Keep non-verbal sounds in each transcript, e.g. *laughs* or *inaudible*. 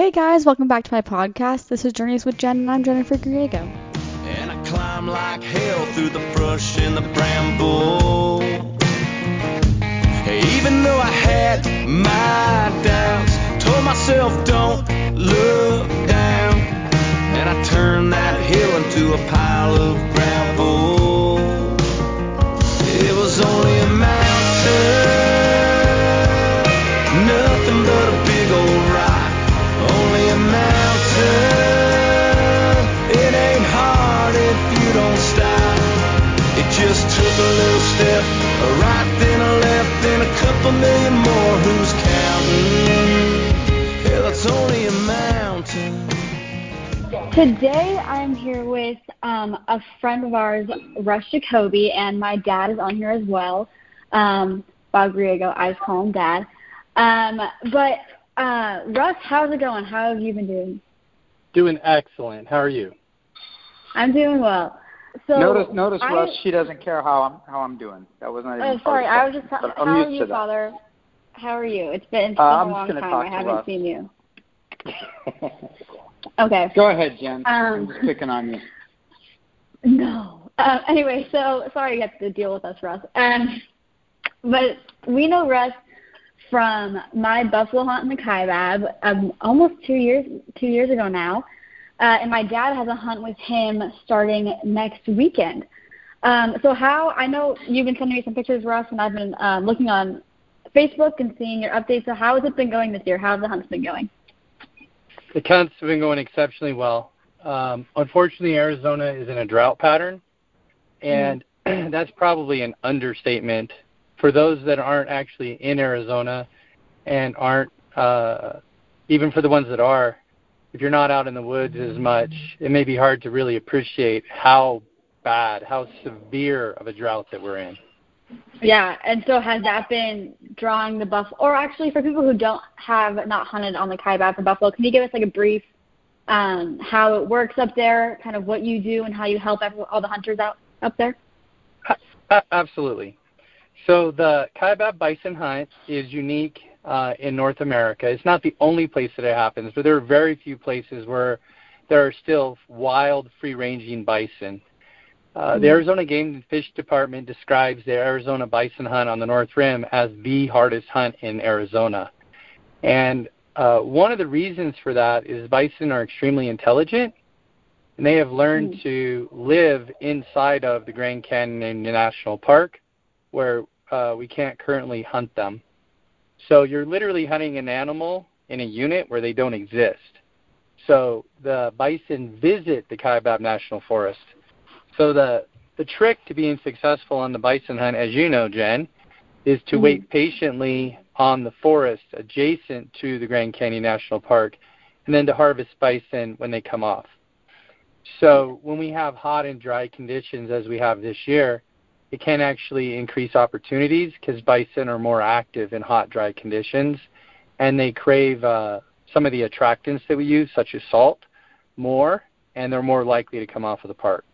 Hey guys, welcome back to my podcast. This is Journeys with Jen, and I'm Jennifer Griego. And I climb like hell through the brush and the bramble. Even though I had my doubts, told myself don't look down. And I turned that hill into a pile of Today I'm here with um, a friend of ours, Russ Jacoby, and my dad is on here as well. Um, Bob Griego, I just call him Dad. Um, but uh, Russ, how's it going? How have you been doing? Doing excellent. How are you? I'm doing well. So notice, notice, I, Russ. She doesn't care how I'm how I'm doing. That was not even. Oh, part sorry. I was just. question, but How I'm are you, to that. Father? How are you? It's been, it's been Uh, a I'm long time. I haven't Russ. seen you. *laughs* Okay. Go ahead, Jen. I'm Um, just picking on you. *laughs* No. Uh, anyway, so sorry you have to deal with us, Russ. Um, but we know Russ from my buffalo hunt in the Kaibab um, almost two years two years ago now, uh, and my dad has a hunt with him starting next weekend. Um, so how I know you've been sending me some pictures, Russ, and I've been um, looking on Facebook and seeing your updates. So how has it been going this year? How have the hunts been going? The hunts have been going exceptionally well. Um, unfortunately, Arizona is in a drought pattern, and *clears throat* that's probably an understatement. For those that aren't actually in Arizona and aren't, uh, even for the ones that are, if you're not out in the woods as much, it may be hard to really appreciate how bad, how severe of a drought that we're in. Yeah, and so has that been drawing the buffalo? Or actually, for people who don't have not hunted on the Kaibab for buffalo, can you give us like a brief um, how it works up there, kind of what you do, and how you help all the hunters out up there? Absolutely. So the Kaibab bison hunt is unique uh, in North America. It's not the only place that it happens, but there are very few places where there are still wild, free-ranging bison. Uh, the Arizona Game and Fish Department describes the Arizona bison hunt on the North Rim as the hardest hunt in Arizona. And uh, one of the reasons for that is bison are extremely intelligent, and they have learned to live inside of the Grand Canyon National Park, where uh, we can't currently hunt them. So you're literally hunting an animal in a unit where they don't exist. So the bison visit the Kaibab National Forest. So the the trick to being successful on the bison hunt, as you know, Jen, is to Mhm. wait patiently on the forest adjacent to the Grand Canyon National Park, and then to harvest bison when they come off. So when we have hot and dry conditions, as we have this year, it can actually increase opportunities because bison are more active in hot, dry conditions, and they crave uh, some of the attractants that we use, such as salt, more, and they're more likely to come off of the park.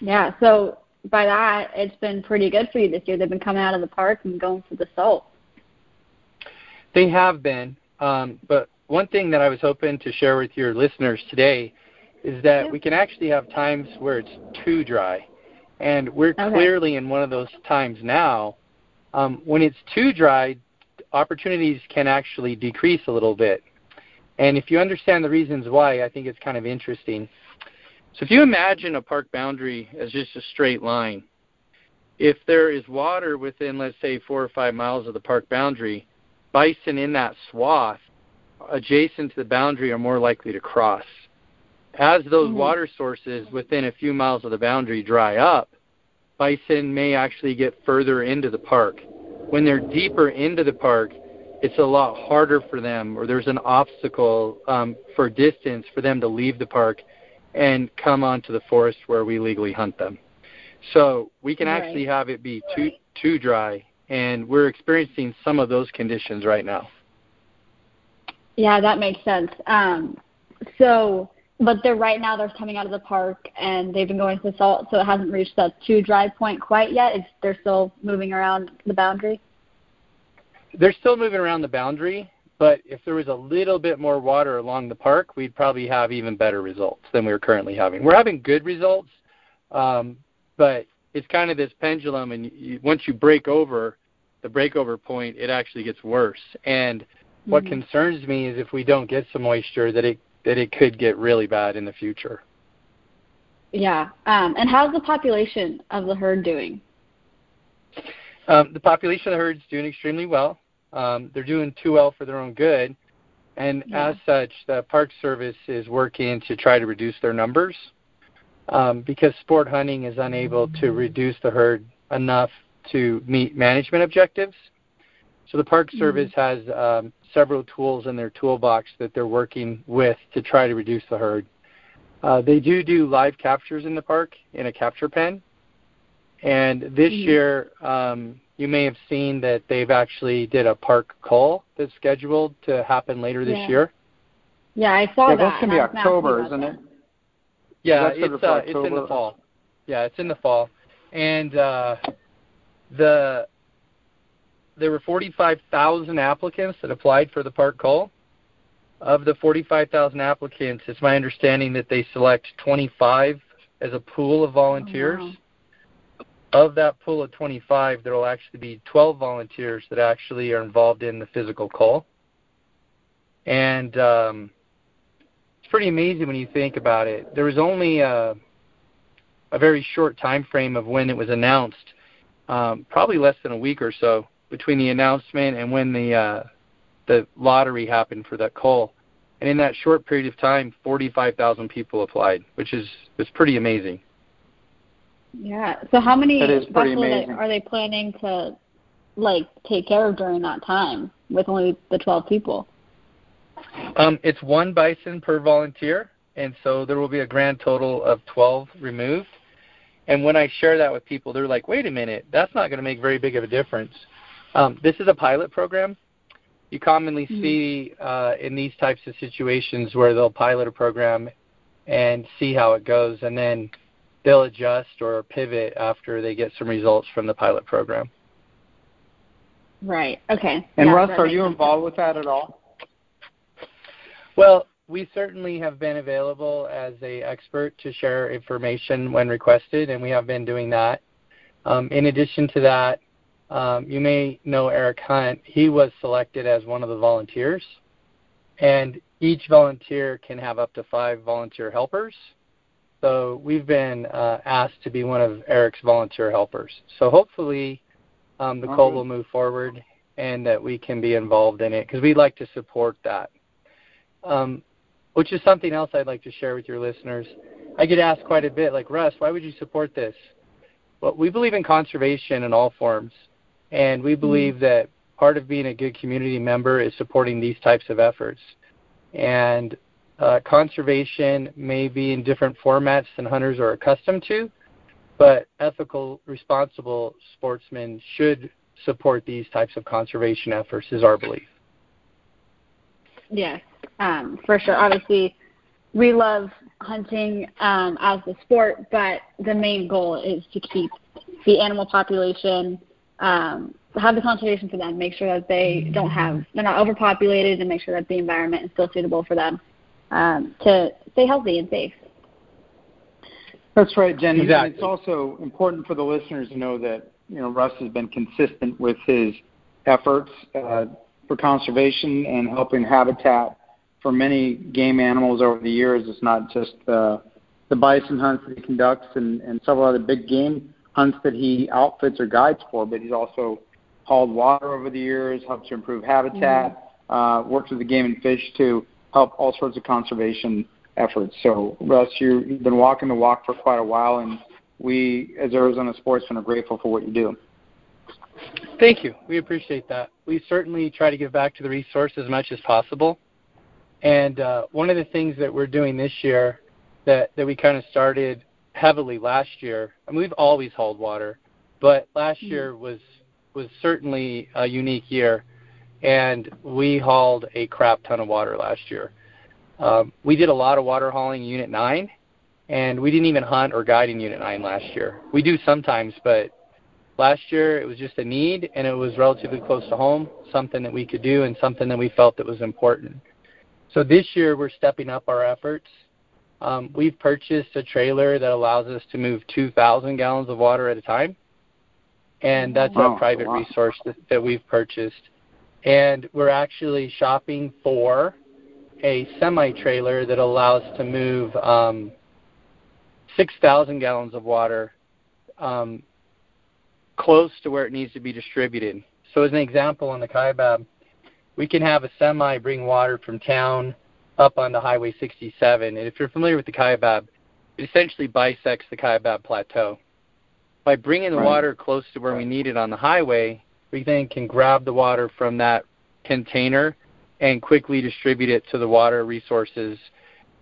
Yeah, so by that, it's been pretty good for you this year. They've been coming out of the park and going for the salt. They have been, um, but one thing that I was hoping to share with your listeners today is that Yeah. we can actually have times where it's too dry, and we're Okay. clearly in one of those times now. Um, when it's too dry, opportunities can actually decrease a little bit, and if you understand the reasons why, I think it's kind of interesting. So if you imagine a park boundary as just a straight line, if there is water within, let's say, four or five miles of the park boundary, bison in that swath adjacent to the boundary are more likely to cross. As those Mhm. water sources within a few miles of the boundary dry up, bison may actually get further into the park. When they're deeper into the park, it's a lot harder for them, or there's an obstacle um, for distance for them to leave the park and come onto the forest where we legally hunt them. So we can Right. actually have it be too too dry, and we're experiencing some of those conditions right now. Yeah, that makes sense. Um, so, but they're right now they're coming out of the park and they've been going to the salt, so it hasn't reached that too dry point quite yet. It's they're still moving around the boundary. They're still moving around the boundary, but if there was a little bit more water along the park, we'd probably have even better results than we're currently having. We're having good results, um, but it's kind of this pendulum, and you, once you break over the breakover point, it actually gets worse. And mm-hmm. what concerns me is if we don't get some moisture, that it that it could get really bad in the future. Yeah. Um, and how's the population of the herd doing? Um, the population of the herd is doing extremely well. Um, they're doing too well for their own good. And yeah. as such, the Park Service is working to try to reduce their numbers um, because sport hunting is unable to reduce the herd enough to meet management objectives. So the Park mm-hmm. Service mm-hmm. has um, several tools in their toolbox that they're working with to try to reduce the herd. Uh, they do do live captures in the park in a capture pen. And this mm-hmm. year, um, you may have seen that they've actually did a park call that's scheduled to happen later this yeah. year. Yeah, I saw yeah, that. That's gonna be October, isn't it? Yeah, it's uh, it's in the fall. Yeah, it's in the fall, and uh, the there were 45,000 applicants that applied for the park call. Of the 45,000 applicants, it's my understanding that they select 25 as a pool of volunteers. Oh, wow of that pool of 25, there will actually be 12 volunteers that actually are involved in the physical call. And um, it's pretty amazing when you think about it. There was only a, a very short time frame of when it was announced, um, probably less than a week or so between the announcement and when the uh, the lottery happened for that call. And in that short period of time, 45,000 people applied, which is is pretty amazing. Yeah. So how many buffalo are they planning to like take care of during that time with only the 12 people? Um, it's one bison per volunteer, and so there will be a grand total of 12 removed. And when I share that with people, they're like, "Wait a minute, that's not going to make very big of a difference." Um, this is a pilot program. You commonly mm-hmm. see uh, in these types of situations where they'll pilot a program and see how it goes, and then they'll adjust or pivot after they get some results from the pilot program. Right. Okay. And yeah, Russ, are you involved with that at all? Well, we certainly have been available as a expert to share information when requested, and we have been doing that. Um, in addition to that, um, you may know Eric Hunt. He was selected as one of the volunteers, and each volunteer can have up to five volunteer helpers. So we've been uh, asked to be one of Eric's volunteer helpers. So hopefully um, the okay. call will move forward and that we can be involved in it because we'd like to support that. Um, which is something else I'd like to share with your listeners. I get asked quite a bit, like Russ, why would you support this? Well, we believe in conservation in all forms, and we believe mm-hmm. that part of being a good community member is supporting these types of efforts. And uh, conservation may be in different formats than hunters are accustomed to, but ethical, responsible sportsmen should support these types of conservation efforts, is our belief. Yes, um, for sure. Obviously, we love hunting um, as a sport, but the main goal is to keep the animal population, um, have the conservation for them, make sure that they don't have, they're not overpopulated, and make sure that the environment is still suitable for them um, to stay healthy and safe. That's right, Jen. Exactly. And it's also important for the listeners to know that you know Russ has been consistent with his efforts uh, for conservation and helping habitat for many game animals over the years. It's not just uh, the bison hunts that he conducts and, and several other big game hunts that he outfits or guides for, but he's also hauled water over the years, helped to improve habitat, mm-hmm. uh, worked with the game and fish to help all sorts of conservation efforts. So, Russ, you've been walking the walk for quite a while, and we, as Arizona sportsmen, are grateful for what you do. Thank you. We appreciate that. We certainly try to give back to the resource as much as possible. And uh, one of the things that we're doing this year that, that we kind of started heavily last year, I mean, we've always hauled water, but last mm-hmm. year was was certainly a unique year and we hauled a crap ton of water last year. Um, we did a lot of water hauling in Unit 9, and we didn't even hunt or guide in Unit 9 last year. We do sometimes, but Last year, it was just a need, and it was relatively close to home, something that we could do, and something that we felt that was important. So this year, we're stepping up our efforts. Um, we've purchased a trailer that allows us to move 2,000 gallons of water at a time, and that's Wow, a private wow. resource that, that we've purchased. And we're actually shopping for a semi trailer that allows to move um, 6,000 gallons of water um, close to where it needs to be distributed. So, as an example, on the Kaibab, we can have a semi bring water from town up onto Highway 67. And if you're familiar with the Kaibab, it essentially bisects the Kaibab Plateau. By bringing the Right. water close to where we need it on the highway, we then can grab the water from that container and quickly distribute it to the water resources.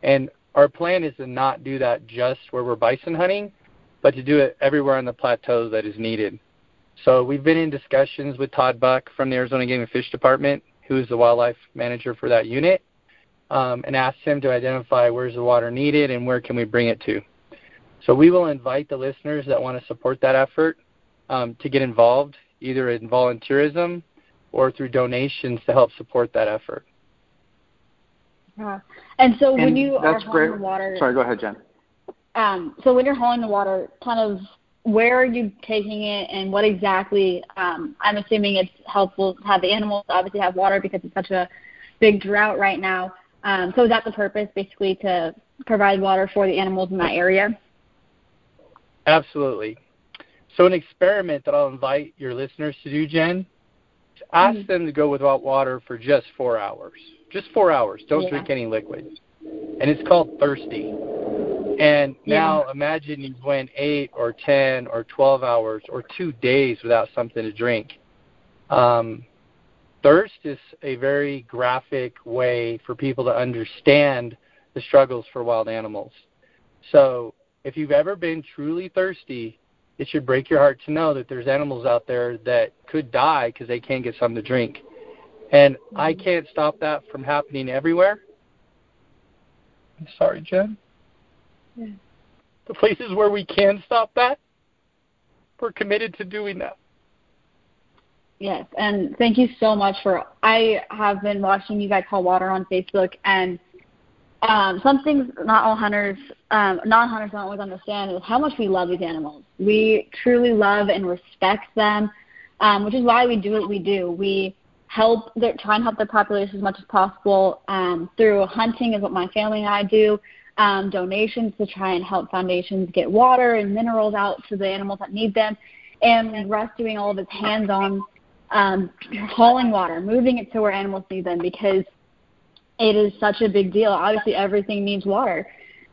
And our plan is to not do that just where we're bison hunting, but to do it everywhere on the plateau that is needed. So we've been in discussions with Todd Buck from the Arizona Game and Fish Department, who is the wildlife manager for that unit, um, and asked him to identify where's the water needed and where can we bring it to. So we will invite the listeners that want to support that effort um, to get involved, either in volunteerism or through donations to help support that effort. Yeah. And so when And you are that's hauling great. the water, Sorry, go ahead, Jen. um, so when you're hauling the water, kind of where are you taking it, and what exactly? Um, I'm assuming it's helpful to have the animals obviously have water because it's such a big drought right now. Um, so is that the purpose, basically, to provide water for the animals in that area? Absolutely. So an experiment that I'll invite your listeners to do, Jen, is ask Mhm. them to go without water for just four hours. Just four hours. Don't Yeah. drink any liquids. And it's called thirsty. And now imagine you went eight or ten or twelve hours or two days without something to drink. Um, thirst is a very graphic way for people to understand the struggles for wild animals. So if you've ever been truly thirsty, it should break your heart to know that there's animals out there that could die because they can't get something to drink. And I mm-hmm. can't stop that from happening everywhere. I'm sorry, Jen. Yeah. The places where we can stop that, we're committed to doing that. Yes, and thank you so much for. I have been watching you guys haul water on Facebook, and um, some not all hunters, um, non-hunters don't always understand is how much we love these animals. We truly love and respect them, um, which is why we do what we do. We help, their, try and help their population as much as possible um, through hunting, is what my family and I do. Um, donations to try and help foundations get water and minerals out to the animals that need them, and Russ doing all of his hands-on um, hauling water, moving it to where animals need them because it is such a big deal. Obviously, everything needs water.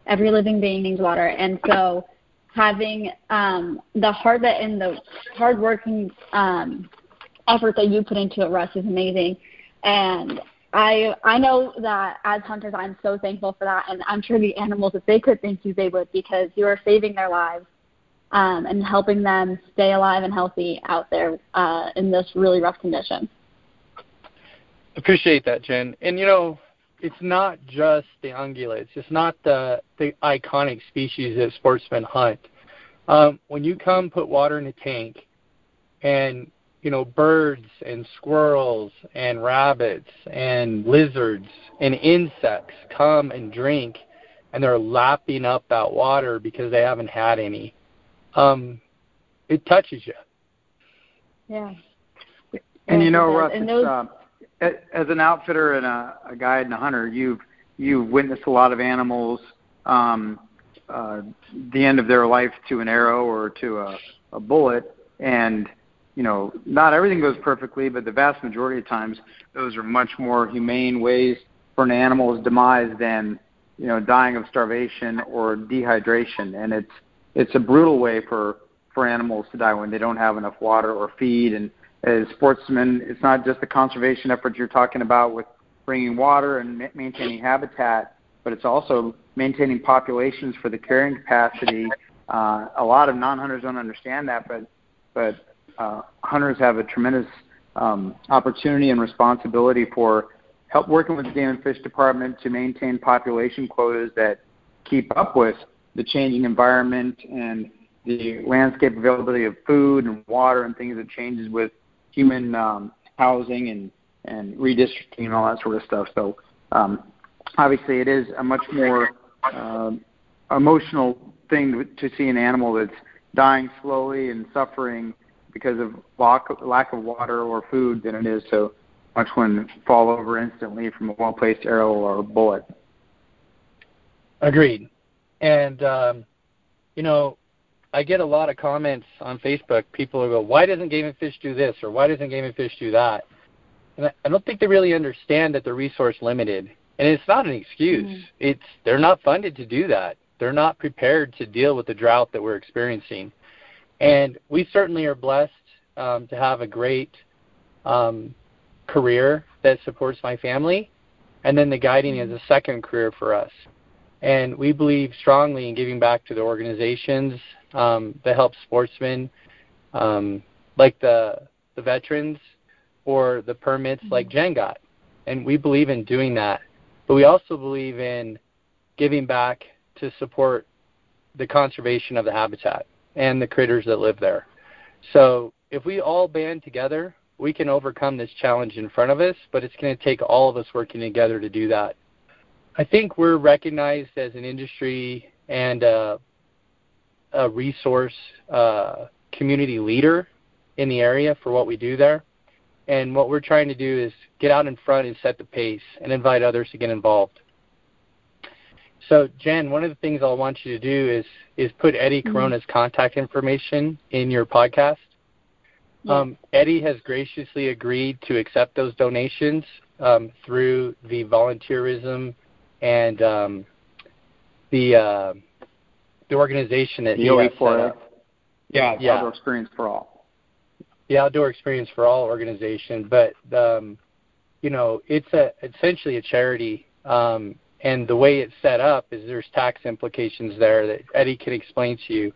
Every living being needs water, and so having um, the heart that and the hardworking um, effort that you put into it, Russ, is amazing. And I I know that as hunters, I'm so thankful for that, and I'm sure the animals, if they could thank you, they would because you are saving their lives um, and helping them stay alive and healthy out there uh, in this really rough condition. Appreciate that, Jen. And you know, it's not just the ungulates. It's not the the iconic species that sportsmen hunt. Um, when you come put water in a tank, and you know birds and squirrels and rabbits and lizards and insects come and drink, and they're lapping up that water because they haven't had any. Um, it touches you. Yeah. And you know. Russ, And it's, those- uh, a- as an outfitter and a, a guide and a hunter, you've you've witnessed a lot of animals, um, uh, the end of their life to an arrow or to a, a bullet, and you know, not everything goes perfectly, but the vast majority of times, those are much more humane ways for an animal's demise than you know dying of starvation or dehydration, and it's it's a brutal way for for animals to die when they don't have enough water or feed. And as sportsmen, it's not just the conservation efforts you're talking about with bringing water and ma- maintaining habitat, but it's also maintaining populations for the carrying capacity. Uh, a lot of non-hunters don't understand that, but but uh, hunters have a tremendous um, opportunity and responsibility for help working with the game and fish department to maintain population quotas that keep up with the changing environment and the landscape availability of food and water and things that changes with human um, housing and and redistricting and all that sort of stuff. So um, obviously, it is a much more uh, emotional thing to, to see an animal that's dying slowly and suffering because of lack, lack of water or food than it is to watch one fall over instantly from a well placed arrow or a bullet. Agreed. And um, you know, I get a lot of comments on Facebook. People will go, "Why doesn't Game and Fish do this?" or "Why doesn't Game and Fish do that?" And I don't think they really understand that they're resource limited. And it's not an excuse. Mm-hmm. It's they're not funded to do that. They're not prepared to deal with the drought that we're experiencing. And we certainly are blessed um, to have a great um, career that supports my family, and then the guiding is a second career for us. And we believe strongly in giving back to the organizations um, that help sportsmen, um, like the the veterans or the permits mm-hmm. like Jen got. And we believe in doing that. But we also believe in giving back to support the conservation of the habitat and the critters that live there. So if we all band together, we can overcome this challenge in front of us, but it's going to take all of us working together to do that. I think we're recognized as an industry and a, a resource uh, community leader in the area for what we do there. And what we're trying to do is get out in front and set the pace and invite others to get involved. So, Jen, one of the things I want you to do is is put Eddie mm-hmm. Corona's contact information in your podcast. Yeah. Um, Eddie has graciously agreed to accept those donations um, through the volunteerism and um, the uh, the organization that has set up. Yeah, yeah, Outdoor Experience for All. The Outdoor Experience for All organization, but um, you know, it's a essentially a charity. Um, and the way it's set up is there's tax implications there that Eddie can explain to you.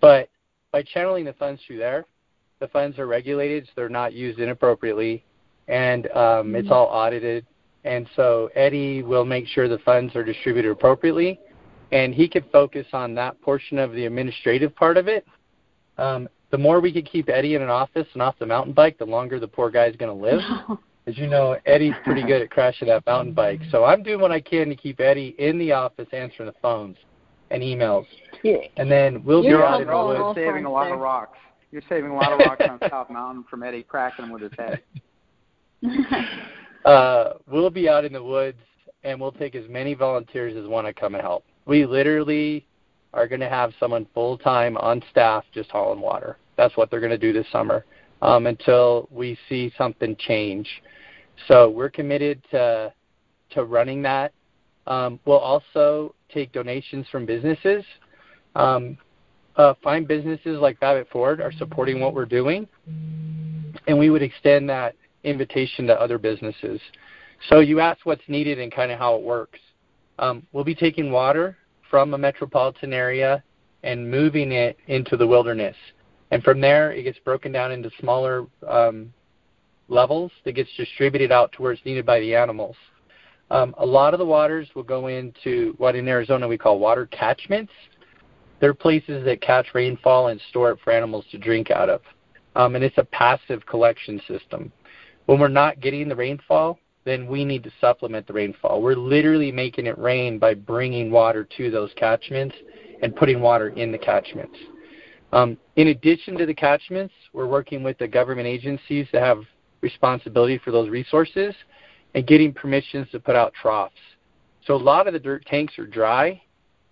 But by channeling the funds through there, the funds are regulated, so they're not used inappropriately, and um, mm-hmm. it's all audited. And so Eddie will make sure the funds are distributed appropriately, and he could focus on that portion of the administrative part of it. Um, the more we could keep Eddie in an office and off the mountain bike, the longer the poor guy's going to live. *laughs* as you know, Eddie's pretty good at crashing that mountain bike. So I'm doing what I can to keep Eddie in the office answering the phones and emails. Yeah. And then we'll be out in the woods. saving a lot of rocks. You're saving a lot of rocks on South Mountain from Eddie cracking them with his head. *laughs* uh, we'll be out in the woods and we'll take as many volunteers as want to come and help. We literally are going to have someone full time on staff just hauling water. That's what they're going to do this summer um, until we see something change. So we're committed to to running that. Um, we'll also take donations from businesses. Um, uh, fine businesses like Babbitt Ford are supporting what we're doing, and we would extend that invitation to other businesses. So you asked what's needed and kind of how it works. Um, we'll be taking water from a metropolitan area and moving it into the wilderness. And from there, it gets broken down into smaller um, levels that gets distributed out to where it's needed by the animals. Um, a lot of the waters will go into what in Arizona we call water catchments. They're places that catch rainfall and store it for animals to drink out of. Um, and it's a passive collection system. When we're not getting the rainfall, then we need to supplement the rainfall. We're literally making it rain by bringing water to those catchments and putting water in the catchments. Um, in addition to the catchments, we're working with the government agencies that have responsibility for those resources and getting permissions to put out troughs. So a lot of the dirt tanks are dry,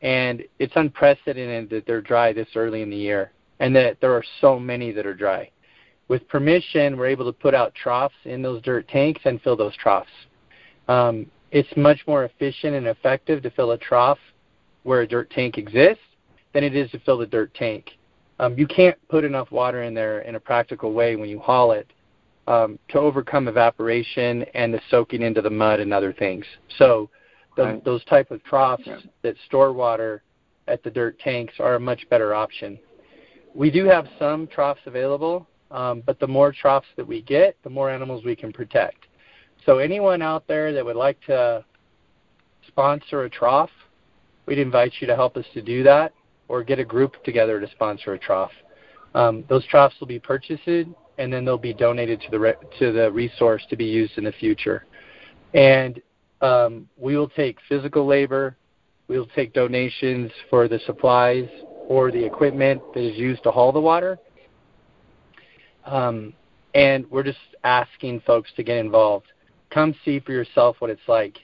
and it's unprecedented that they're dry this early in the year, and that there are so many that are dry. With permission, we're able to put out troughs in those dirt tanks and fill those troughs. Um, it's much more efficient and effective to fill a trough where a dirt tank exists than it is to fill the dirt tank. Um, you can't put enough water in there in a practical way when you haul it um, to overcome evaporation and the soaking into the mud and other things. So the, right. those type of troughs yeah. that store water at the dirt tanks are a much better option. We do have some troughs available, um, but the more troughs that we get, the more animals we can protect. So anyone out there that would like to sponsor a trough, we'd invite you to help us to do that. or get a group together to sponsor a trough. Um, those troughs will be purchased and then they'll be donated to the re- to the resource to be used in the future. And um, we will take physical labor, we will take donations for the supplies or the equipment that is used to haul the water. Um, and we're just asking folks to get involved. Come see for yourself what it's like.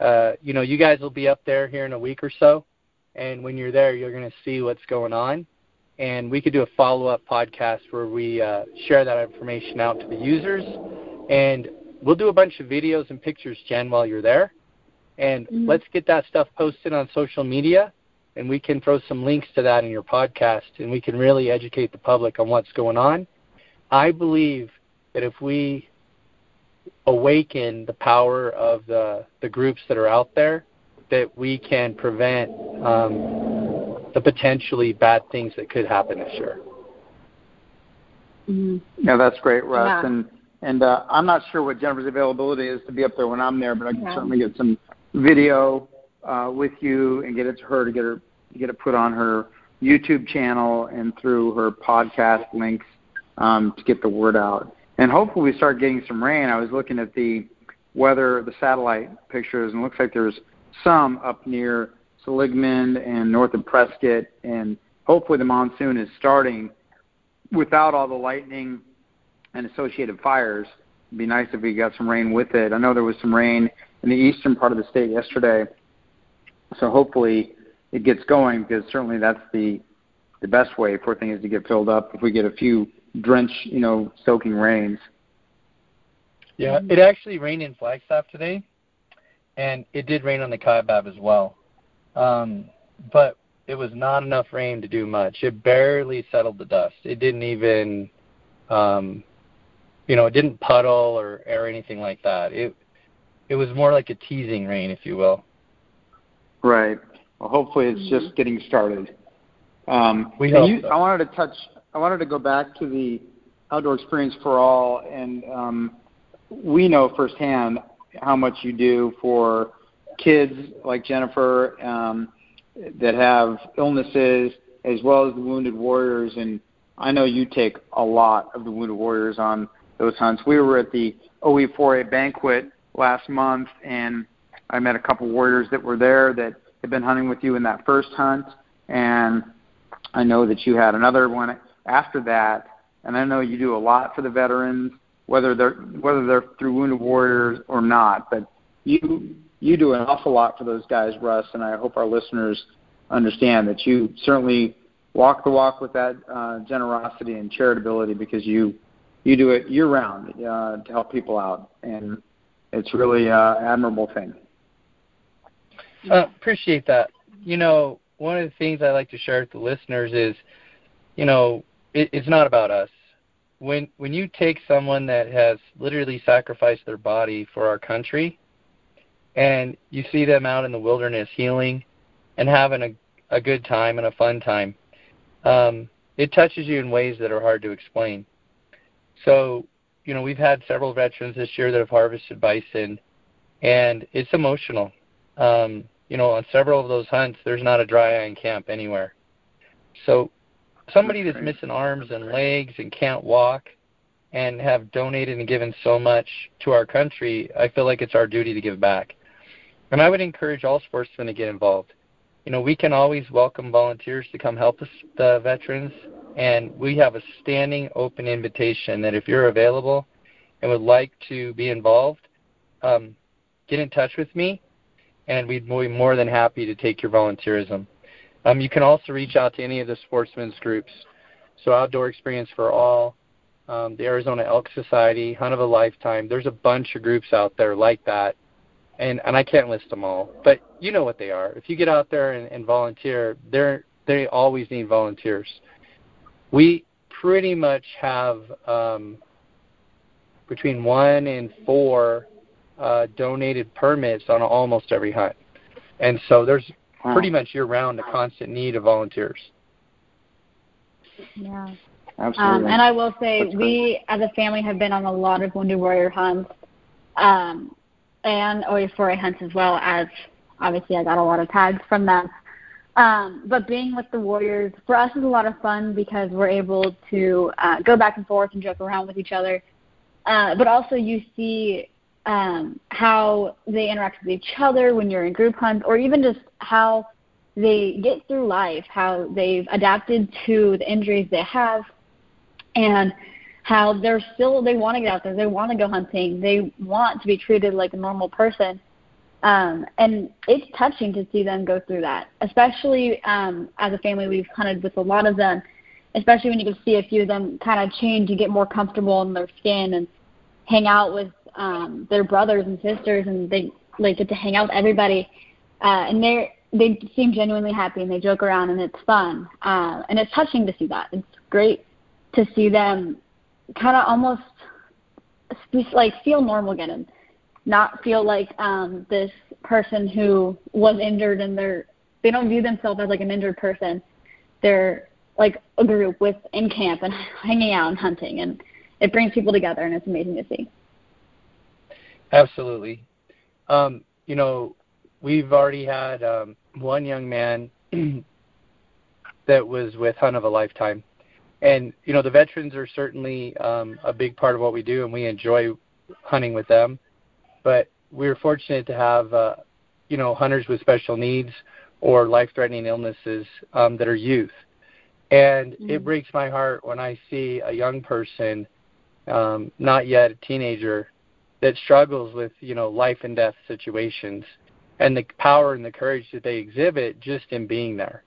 Uh, you know, you guys will be up there here in a week or so, and when you're there, you're going to see what's going on. And we could do a follow-up podcast where we uh, share that information out to the users, and we'll do a bunch of videos and pictures, Jen, while you're there. And mm-hmm. let's get that stuff posted on social media, and we can throw some links to that in your podcast, and we can really educate the public on what's going on. I believe that if we awaken the power of the, the groups that are out there, that we can prevent um, the potentially bad things that could happen this year. Mm-hmm. Yeah, that's great, Russ. Yeah. And and uh, I'm not sure what Jennifer's availability is to be up there when I'm there, but I can yeah. certainly get some video uh, with you and get it to her to get her get it put on her YouTube channel and through her podcast links um, to get the word out. And hopefully we start getting some rain. I was looking at the weather, the satellite pictures, and it looks like there's some up near Seligman and north of Prescott, and hopefully the monsoon is starting without all the lightning and associated fires. It'd be nice if we got some rain with it. I know there was some rain in the eastern part of the state yesterday, so hopefully it gets going because certainly that's the the best way for things to get filled up if we get a few drench, you know, soaking rains. Yeah, it actually rained in Flagstaff today, and it did rain on the Kaibab as well. Um, but it was not enough rain to do much. It barely settled the dust. It didn't even, um, you know, it didn't puddle or or anything like that. It it was more like a teasing rain, if you will. Right. Well, hopefully it's just mm-hmm. getting started. Um, we hope you, so. I wanted to touch. I wanted to go back to the outdoor experience for all, and um, we know firsthand how much you do for kids like Jennifer um, that have illnesses, as well as the wounded warriors. And I know you take a lot of the wounded warriors on those hunts. We were at the OE4A banquet last month, and I met a couple warriors that were there that had been hunting with you in that first hunt, and I know that you had another one after that, and I know you do a lot for the veterans, whether they're whether they're through Wounded Warriors or not. But you you do an awful lot for those guys, Russ, and I hope our listeners understand that you certainly walk the walk with that uh, generosity and charitability because you you do it year round uh, to help people out, and it's really uh, admirable thing. Uh, appreciate that. You know, one of the things I like to share with the listeners is, you know, it, it's not about us. When when you take someone that has literally sacrificed their body for our country, and you see them out in the wilderness healing and having a a good time and a fun time, um, it touches you in ways that are hard to explain. So, you know, we've had several veterans this year that have harvested bison, and it's emotional. Um, you know, on several of those hunts, there's not a dry eye in camp anywhere. So somebody that's missing arms and legs and can't walk and have donated and given so much to our country, I feel like it's our duty to give back. And I would encourage all sportsmen to get involved. You know, we can always welcome volunteers to come help us, the veterans, and we have a standing open invitation that if you're available and would like to be involved, um, get in touch with me and we'd be more than happy to take your volunteerism. Um, you can also reach out to any of the sportsmen's groups. So Outdoor Experience for All, um, the Arizona Elk Society, Hunt of a Lifetime. There's a bunch of groups out there like that, and and I can't list them all, but you know what they are. If you get out there and, and volunteer, they're they always need volunteers. We pretty much have um, between one and four uh, donated permits on almost every hunt, and so there's. Pretty much year-round a constant need of volunteers. Yeah. Absolutely. Um, and I will say, That's we great. as a family have been on a lot of Wounded Warrior hunts, um, and OE4A hunts as well as obviously I got a lot of tags from them. Um, but being with the Warriors for us is a lot of fun because we're able to uh, go back and forth and joke around with each other. Uh, but also you see um, how they interact with each other when you're in group hunts, or even just how they get through life, how they've adapted to the injuries they have, and how they're still they want to get out there, they want to go hunting, they want to be treated like a normal person. Um, and it's touching to see them go through that, especially um, as a family. We've hunted with a lot of them, especially when you can see a few of them kind of change and get more comfortable in their skin and hang out with um, their brothers and sisters, and they like get to hang out with everybody. Uh, and they they seem genuinely happy and they joke around and it's fun. Uh, and it's touching to see that. It's great to see them kind of almost like feel normal again and not feel like um, this person who was injured and they're they don't view themselves as like an injured person. They're like a group with in camp and *laughs* hanging out and hunting and it brings people together and it's amazing to see. Absolutely. Um, you know, we've already had um, one young man *clears throat* that was with Hunt of a Lifetime. And, you know, the veterans are certainly um, a big part of what we do, and we enjoy hunting with them. But we're fortunate to have, uh, you know, hunters with special needs or life-threatening illnesses um, that are youth. And mm-hmm. it breaks my heart when I see a young person, um, not yet a teenager, that struggles with, you know, life and death situations and the power and the courage that they exhibit just in being there.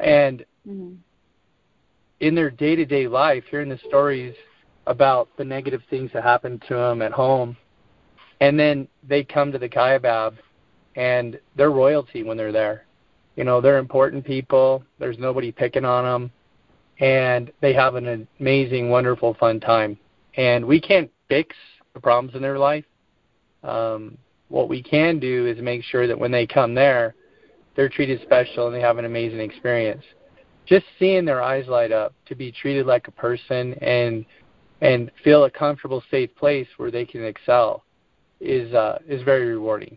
And mm-hmm. in their day to day life, hearing the stories about the negative things that happen to them at home, and then they come to the Kaibab and they're royalty when they're there. You know, they're important people. There's nobody picking on them, and they have an amazing, wonderful, fun time. And we can't fix the problems in their life. Um, what we can do is make sure that when they come there, they're treated special and they have an amazing experience. Just seeing their eyes light up to be treated like a person and and feel a comfortable, safe place where they can excel is uh, is very rewarding.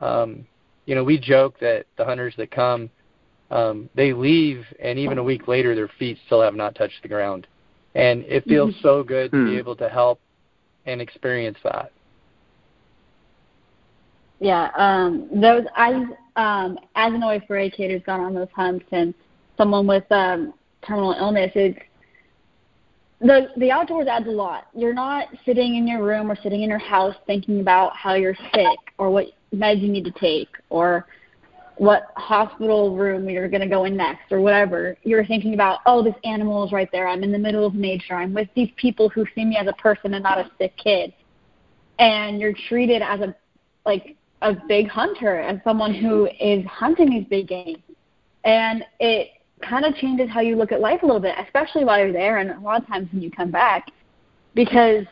Um, you know, we joke that the hunters that come, um, they leave, and even a week later, their feet still have not touched the ground, and it feels mm-hmm. so good to be hmm. able to help and experience that. Yeah, um, those as um, as an OA4 educator's gone on those hunts and someone with um, terminal illness, it's the the outdoors adds a lot. You're not sitting in your room or sitting in your house thinking about how you're sick or what meds you need to take or what hospital room you're going to go in next or whatever. You're thinking about, oh, this animal is right there. I'm in the middle of nature. I'm with these people who see me as a person and not a sick kid. And you're treated as a like a big hunter and someone who is hunting these big game. And it kind of changes how you look at life a little bit, especially while you're there and a lot of times when you come back. Because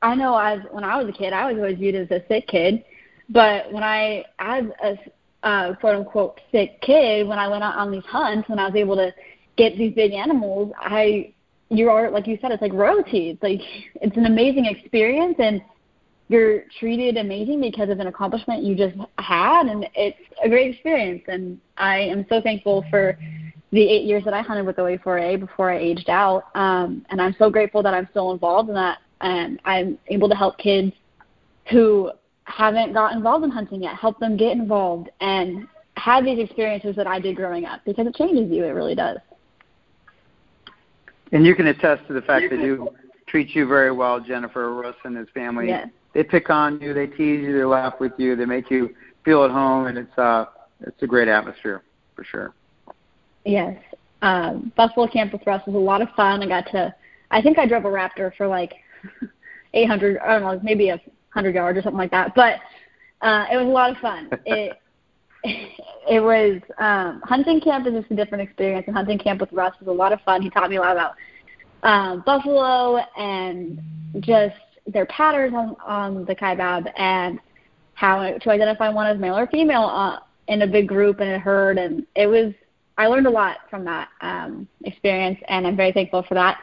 I know as when I was a kid, I was always viewed as a sick kid. But when I, as a uh, quote unquote sick kid, when I went out on these hunts, when I was able to get these big animals, I, you are like you said, it's like royalty. It's like *laughs* it's an amazing experience, and you're treated amazing because of an accomplishment you just had and it's a great experience and I am so thankful for the eight years that I hunted with OE4A before I aged out. Um, and I'm so grateful that I'm still involved and that and I'm able to help kids who haven't got involved in hunting yet, help them get involved and have these experiences that I did growing up because it changes you, it really does. And you can attest to the fact they do treat you very well, Jennifer, Russ and his family. Yes they pick on you, they tease you, they laugh with you, they make you feel at home, and it's uh it's a great atmosphere for sure. Yes, um, Buffalo Camp with Russ was a lot of fun. I got to, I think I drove a Raptor for like *laughs* 800, I don't know, maybe a hundred yards or something like that. But uh, it was a lot of fun. *laughs* It it was um, hunting camp is just a different experience, and hunting camp with Russ was a lot of fun. He taught me a lot about um, buffalo and just their patterns on, on the kaibab and how to identify one as male or female uh, in a big group and a herd. And it was, I learned a lot from that um, experience, and I'm very thankful for that.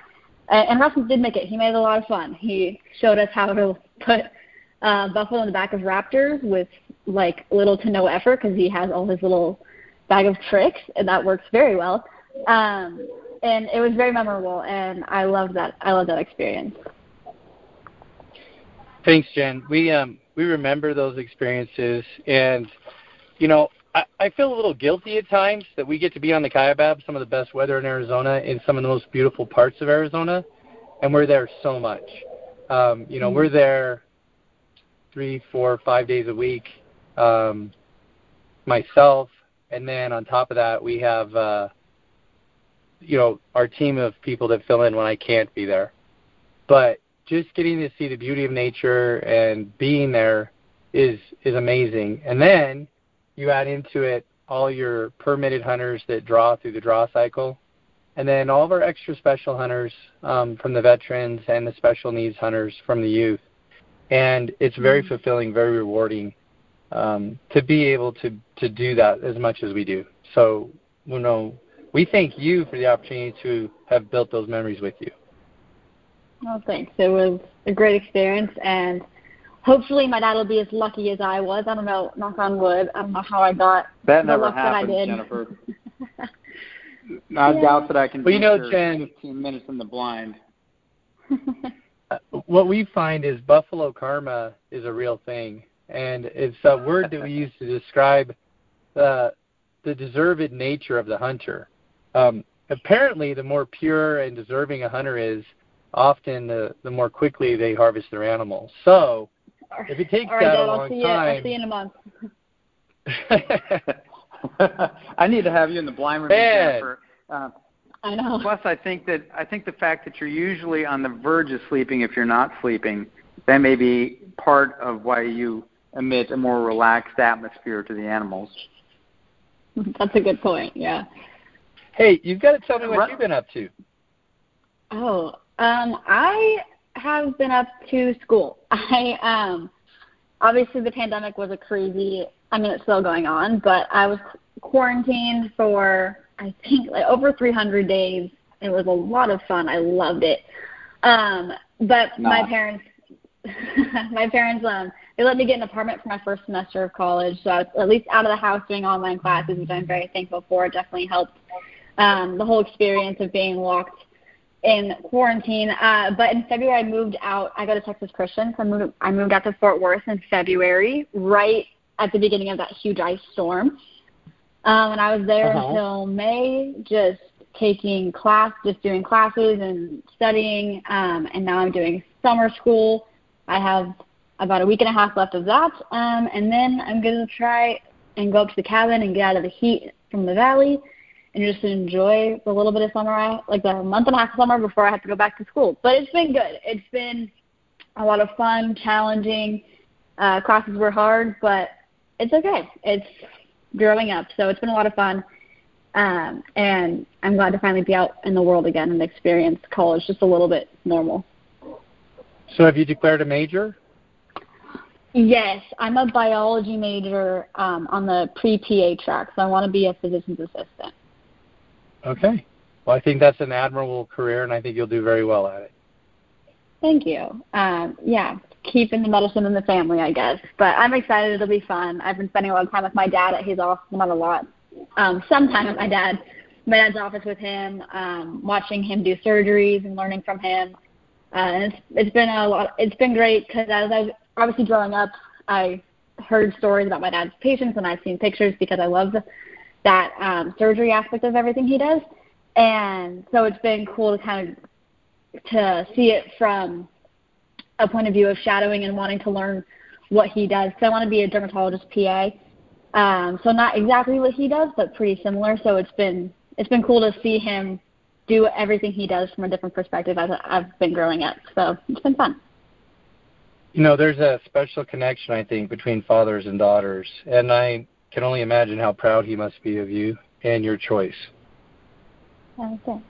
Uh, and Russell did make it. He made it a lot of fun. He showed us how to *laughs* put uh, buffalo in the back of raptors with like little to no effort because he has all his little bag of tricks, and that works very well. Um, and it was very memorable, and I love that. I love that experience. Thanks, Jen. We um we remember those experiences, and you know I, I feel a little guilty at times that we get to be on the Kaibab, some of the best weather in Arizona, in some of the most beautiful parts of Arizona, and we're there so much. Um, you know, mm-hmm. we're there three, four, five days a week. Um, myself, and then on top of that, we have uh, you know our team of people that fill in when I can't be there. But just getting to see the beauty of nature and being there is is amazing. And then you add into it all your permitted hunters that draw through the draw cycle, and then all of our extra special hunters um, from the veterans and the special needs hunters from the youth. And it's very mm-hmm. fulfilling, very rewarding um, to be able to to do that as much as we do. So, you know, we thank you for the opportunity to have built those memories with you. Well, thanks. It was a great experience, and hopefully my dad will be as lucky as I was. I don't know, knock on wood. I don't know how I got that the never luck happens, that I did. Jennifer. *laughs* I yeah. doubt that I can. Well, you know, Jen, 15 minutes in the blind. *laughs* what we find is buffalo karma is a real thing, and it's a word that we *laughs* use to describe the the deserved nature of the hunter. Um, apparently, the more pure and deserving a hunter is, often the the more quickly they harvest their animals. So, if it takes All right, that Dad, a long I'll see time, you, I'll see you in a month. *laughs* *laughs* I need to have you in the blind room, Man. Jennifer. Uh, *laughs* I know. Plus, I think that I think the fact that you're usually on the verge of sleeping if you're not sleeping, that may be part of why you emit a more relaxed atmosphere to the animals. *laughs* That's a good point. Yeah. Hey, you've got to tell me what you've been up to. Oh, um, I have been up to school. *laughs* I um, obviously the pandemic was a crazy. I mean, it's still going on, but I was quarantined for I think like over 300 days. It was a lot of fun. I loved it. Um, but no. my parents, *laughs* my parents, um, they let me get an apartment for my first semester of college. So I was at least out of the house doing online classes, which I'm very thankful for. It definitely helped um, the whole experience of being locked in quarantine. Uh, but in February, I moved out. I go to Texas Christian, so I moved. I moved out to Fort Worth in February, right at the beginning of that huge ice storm. Um, and I was there uh-huh. until May, just taking class, just doing classes and studying. Um, and now I'm doing summer school. I have about a week and a half left of that, um, and then I'm gonna try and go up to the cabin and get out of the heat from the valley and just enjoy the little bit of summer, I, like the month and a half of summer before I have to go back to school. But it's been good. It's been a lot of fun, challenging. Uh, classes were hard, but it's okay. It's growing up, so it's been a lot of fun. Um, and I'm glad to finally be out in the world again and experience college just a little bit normal. So, have you declared a major? Yes, I'm a biology major um, on the pre-PA track, so I want to be a physician's assistant. Okay. Well, I think that's an admirable career, and I think you'll do very well at it. Thank you. Um, yeah, keeping the medicine in the family, I guess. But I'm excited. It'll be fun. I've been spending a lot of time with my dad at his office, not a lot. Um, some time at my dad, my dad's office with him, um, watching him do surgeries and learning from him. Uh, and it's it's been a lot. It's been great because as I obviously growing up, I heard stories about my dad's patients and I've seen pictures because I love that um, surgery aspect of everything he does. And so it's been cool to kind of to see it from a point of view of shadowing and wanting to learn what he does. So I want to be a dermatologist PA. Um, so not exactly what he does, but pretty similar. So it's been it's been cool to see him do everything he does from a different perspective as I've been growing up. So it's been fun. You know, there's a special connection I think between fathers and daughters, and I can only imagine how proud he must be of you and your choice. Okay.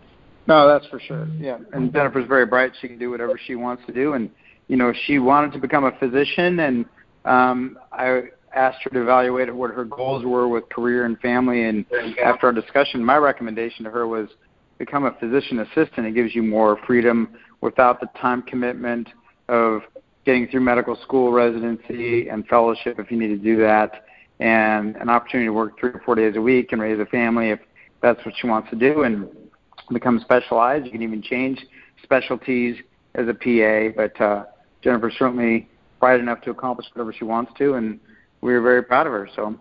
No, that's for sure. Yeah, and Jennifer's very bright. She can do whatever she wants to do, and you know, she wanted to become a physician, and um, I asked her to evaluate what her goals were with career and family. And after our discussion, my recommendation to her was become a physician assistant. It gives you more freedom without the time commitment of getting through medical school residency and fellowship if you need to do that and an opportunity to work three or four days a week and raise a family if that's what she wants to do and become specialized. You can even change specialties as a PA, but uh, Jennifer's certainly bright enough to accomplish whatever she wants to, and we are very proud of her. So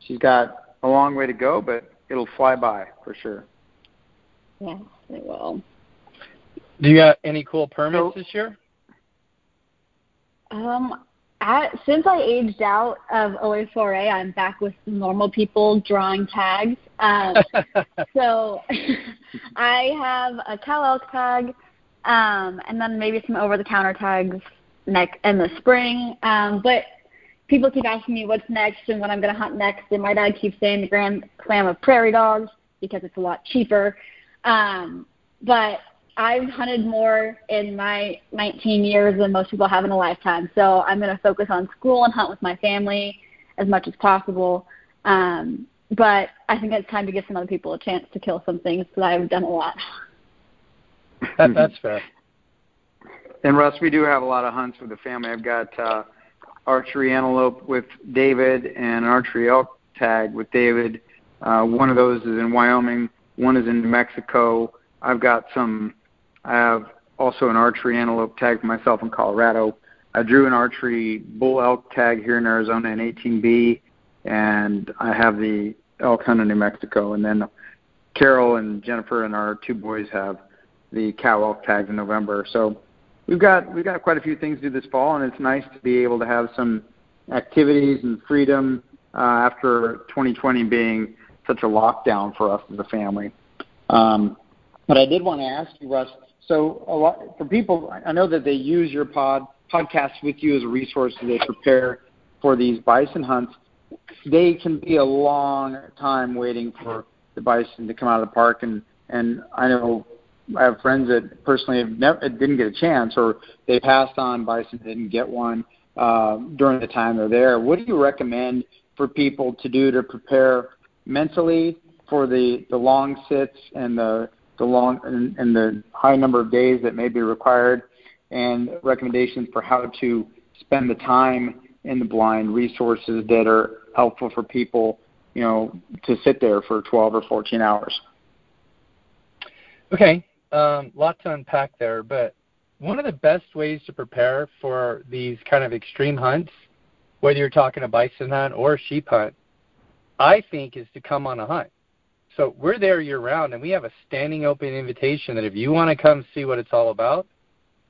she's got a long way to go, but it'll fly by for sure. Yes, it will. Do you got any cool permits so, this year? Um, at, since I aged out of OE4A, I'm back with normal people drawing tags. Um, *laughs* so *laughs* I have a cow elk tag, um, and then maybe some over-the-counter tags next in the spring. Um, but people keep asking me what's next and what I'm going to hunt next, and my dad keeps saying the Grand Slam of prairie dogs because it's a lot cheaper. Um, but I've hunted more in my 19 years than most people have in a lifetime. So I'm going to focus on school and hunt with my family as much as possible. Um, but I think it's time to give some other people a chance to kill some things because I've done a lot. That, that's fair. And Russ, we do have a lot of hunts with the family. I've got uh, archery antelope with David and archery elk tag with David. Uh, one of those is in Wyoming. One is in New Mexico. I've got some I have also an archery antelope tag for myself in Colorado. I drew an archery bull elk tag here in Arizona in 18B, and I have the elk hunt in New Mexico. And then Carol and Jennifer and our two boys have the cow elk tags in November. So we've got we've got quite a few things to do this fall, and it's nice to be able to have some activities and freedom uh, after 2020 being such a lockdown for us as a family. Um, but I did want to ask you, Russ, so a lot for people, I know that they use your pod podcast with you as a resource as they prepare for these bison hunts. They can be a long time waiting for the bison to come out of the park, and and I know I have friends that personally have never didn't get a chance, or they passed on bison, didn't get one uh, during the time they're there. What do you recommend for people to do to prepare mentally for the the long sits and the the long and, and the high number of days that may be required, and recommendations for how to spend the time in the blind, resources that are helpful for people, you know, to sit there for 12 or 14 hours. Okay, um, lot to unpack there, but one of the best ways to prepare for these kind of extreme hunts, whether you're talking a bison hunt or a sheep hunt, I think is to come on a hunt. So we're there year round, and we have a standing open invitation that if you want to come see what it's all about,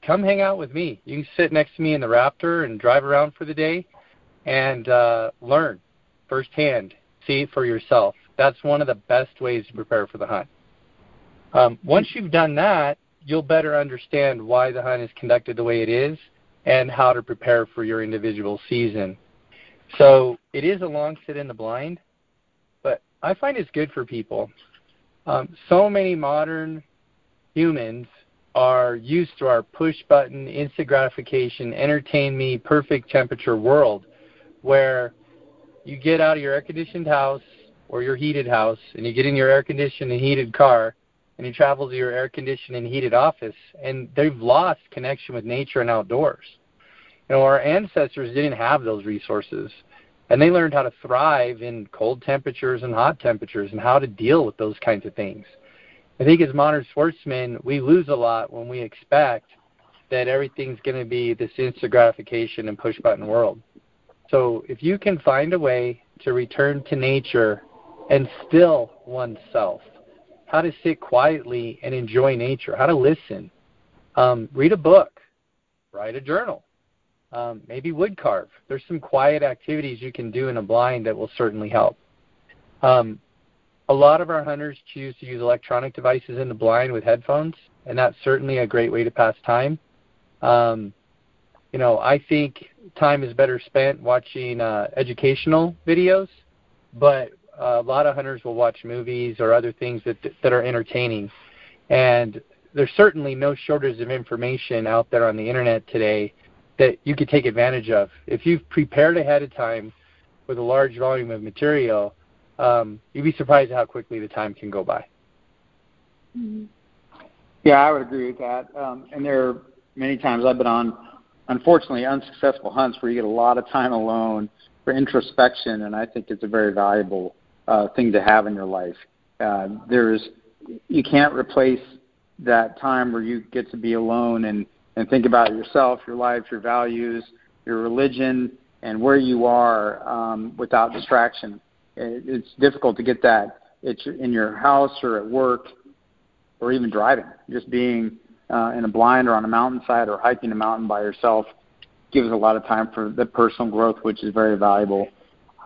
come hang out with me. You can sit next to me in the Raptor and drive around for the day and uh, learn firsthand, see it for yourself. That's one of the best ways to prepare for the hunt. Um, once you've done that, you'll better understand why the hunt is conducted the way it is and how to prepare for your individual season. So it is a long sit in the blind, but I find it's good for people. Um, so many modern humans are used to our push button, instant gratification, entertain me, perfect temperature world where you get out of your air conditioned house or your heated house and you get in your air conditioned and heated car and you travel to your air conditioned and heated office and they've lost connection with nature and outdoors. You know, our ancestors didn't have those resources and they learned how to thrive in cold temperatures and hot temperatures and how to deal with those kinds of things. I think as modern sportsmen, we lose a lot when we expect that everything's going to be this instant gratification and push button world. So if you can find a way to return to nature and still oneself, how to sit quietly and enjoy nature, how to listen, um, read a book, write a journal, um, maybe wood carve. There's some quiet activities you can do in a blind that will certainly help. Um, a lot of our hunters choose to use electronic devices in the blind with headphones, and that's certainly a great way to pass time. Um, you know, I think time is better spent watching uh, educational videos, but a lot of hunters will watch movies or other things that that are entertaining. And there's certainly no shortage of information out there on the internet today that you could take advantage of. If you've prepared ahead of time with a large volume of material, um, you'd be surprised how quickly the time can go by. Mm-hmm. Yeah, I would agree with that. Um, and there are many times I've been on, unfortunately, unsuccessful hunts where you get a lot of time alone for introspection, and I think it's a very valuable uh, thing to have in your life. Uh, there's you can't replace that time where you get to be alone and and think about yourself, your life, your values, your religion, and where you are um, without distraction. It, it's difficult to get that. It's in your house or at work or even driving. Just being uh, in a blind or on a mountainside or hiking a mountain by yourself gives a lot of time for the personal growth, which is very valuable.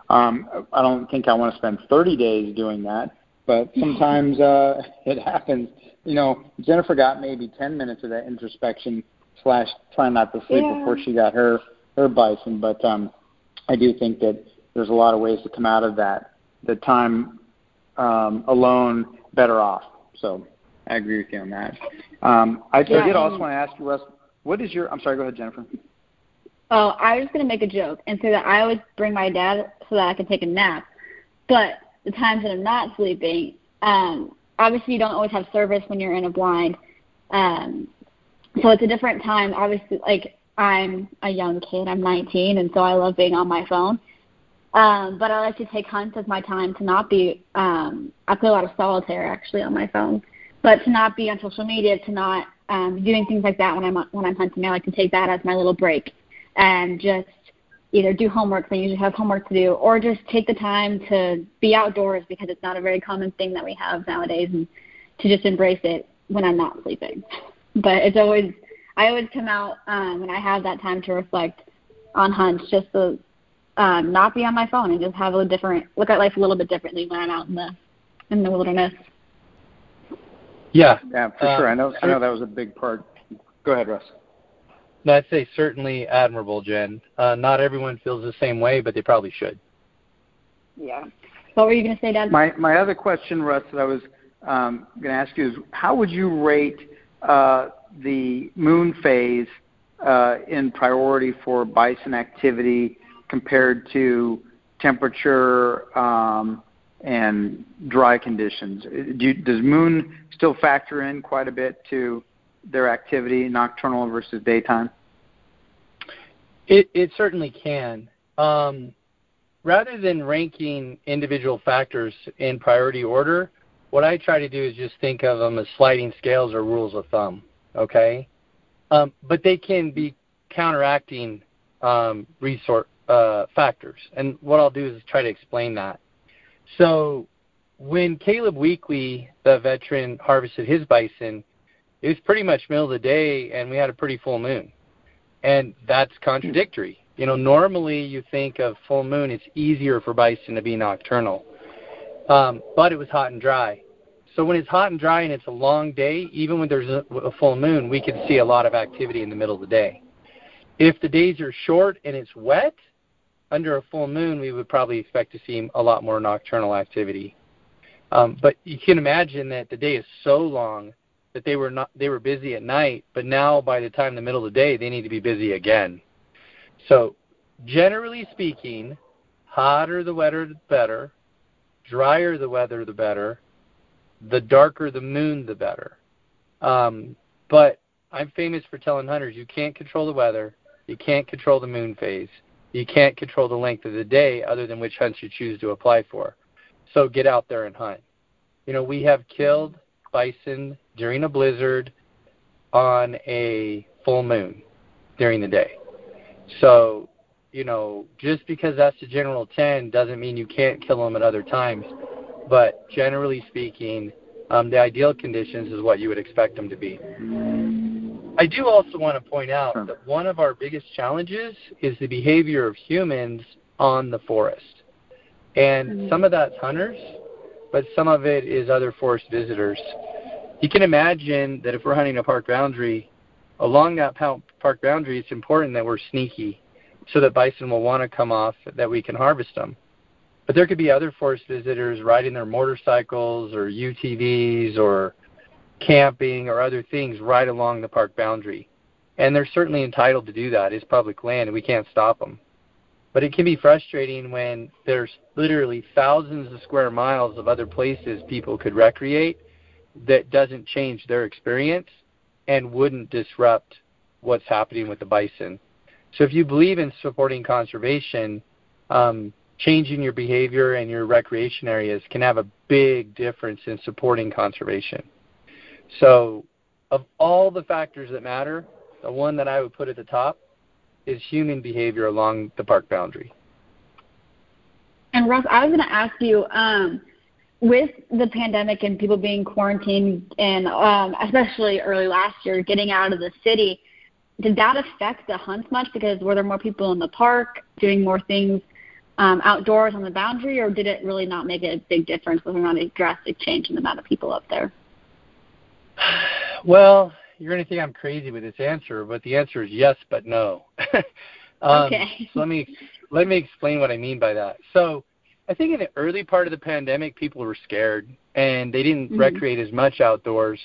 Um, I don't think I want to spend 30 days doing that, but *laughs* sometimes uh, it happens. You know, Jennifer got maybe 10 minutes of that introspection slash trying not to sleep yeah. before she got her her bison. But um, I do think that there's a lot of ways to come out of that. The time um, alone, better off. So I agree with you on that. Um, I, yeah, I did also want to ask you, Russ, what is your? I'm sorry. Go ahead, Jennifer. Oh, I was gonna make a joke and say that I always bring my dad so that I can take a nap. But the times that I'm not sleeping, um, obviously you don't always have service when you're in a blind. Um, so it's a different time. Obviously, like I'm a young kid. I'm 19, and so I love being on my phone. Um, but I like to take hunts as my time to not be. Um, I play a lot of solitaire actually on my phone, but to not be on social media, to not um, doing things like that when I'm when I'm hunting. I like to take that as my little break, and just either do homework. I usually have homework to do, or just take the time to be outdoors because it's not a very common thing that we have nowadays, and to just embrace it when I'm not sleeping. But it's always I always come out um, when I have that time to reflect on hunts, just to um, not be on my phone and just have a different look at life a little bit differently when I'm out in the in the wilderness. Yeah, yeah, for uh, sure. I know. I know that was a big part. Go ahead, Russ. No, I'd say certainly admirable, Jen. Uh, not everyone feels the same way, but they probably should. Yeah. What were you going to say, Dad? My my other question, Russ, that I was um, going to ask you is, how would you rate uh, the moon phase uh, in priority for bison activity compared to temperature um, and dry conditions? Do you, does moon still factor in quite a bit to their activity, nocturnal versus daytime? It, it certainly can. Um, rather than ranking individual factors in priority order, what I try to do is just think of them as sliding scales or rules of thumb okay? Um, but they can be counteracting um, resource uh, factors. And what I'll do is try to explain that. So when Caleb Weekly, the veteran, harvested his bison, it was pretty much middle of the day, and we had a pretty full moon. And that's contradictory. You know, normally you think of full moon, it's easier for bison to be nocturnal. Um, but it was hot and dry. So when it's hot and dry and it's a long day, even when there's a, a full moon, we can see a lot of activity in the middle of the day. If the days are short and it's wet, under a full moon, we would probably expect to see a lot more nocturnal activity. Um, but you can imagine that the day is so long that they were not they were busy at night, but now by the time the middle of the day, they need to be busy again. So generally speaking, hotter the weather, the better. Drier the weather, the better the darker the moon, the better. Um, but I'm famous for telling hunters you can't control the weather, you can't control the moon phase, you can't control the length of the day other than which hunts you choose to apply for. So get out there and hunt. You know, we have killed bison during a blizzard on a full moon during the day. So, you know, just because that's the general trend doesn't mean you can't kill them at other times but generally speaking, um, the ideal conditions is what you would expect them to be. I do also want to point out that one of our biggest challenges is the behavior of humans on the forest. And mm-hmm. some of that's hunters, but some of it is other forest visitors. You can imagine that if we're hunting a park boundary, along that park boundary, it's important that we're sneaky so that bison will want to come off, that we can harvest them. But there could be other forest visitors riding their motorcycles or UTVs or camping or other things right along the park boundary. And they're certainly entitled to do that. It's public land and we can't stop them. But it can be frustrating when there's literally thousands of square miles of other places people could recreate that doesn't change their experience and wouldn't disrupt what's happening with the bison. So if you believe in supporting conservation, um, changing your behavior and your recreation areas can have a big difference in supporting conservation. So, of all the factors that matter, the one that I would put at the top is human behavior along the park boundary. And Russ, I was going to ask you, um, with the pandemic and people being quarantined, and um, especially early last year, getting out of the city, did that affect the hunts much? Because were there more people in the park doing more things um, outdoors on the boundary, or did it really not make a big difference? Was there not a drastic change in the amount of people up there? *sighs* Well, you're going to think I'm crazy with this answer, but the answer is yes, but no. *laughs* um, okay. So let me let me explain what I mean by that. So, I think in the early part of the pandemic, people were scared and they didn't mm-hmm. recreate as much outdoors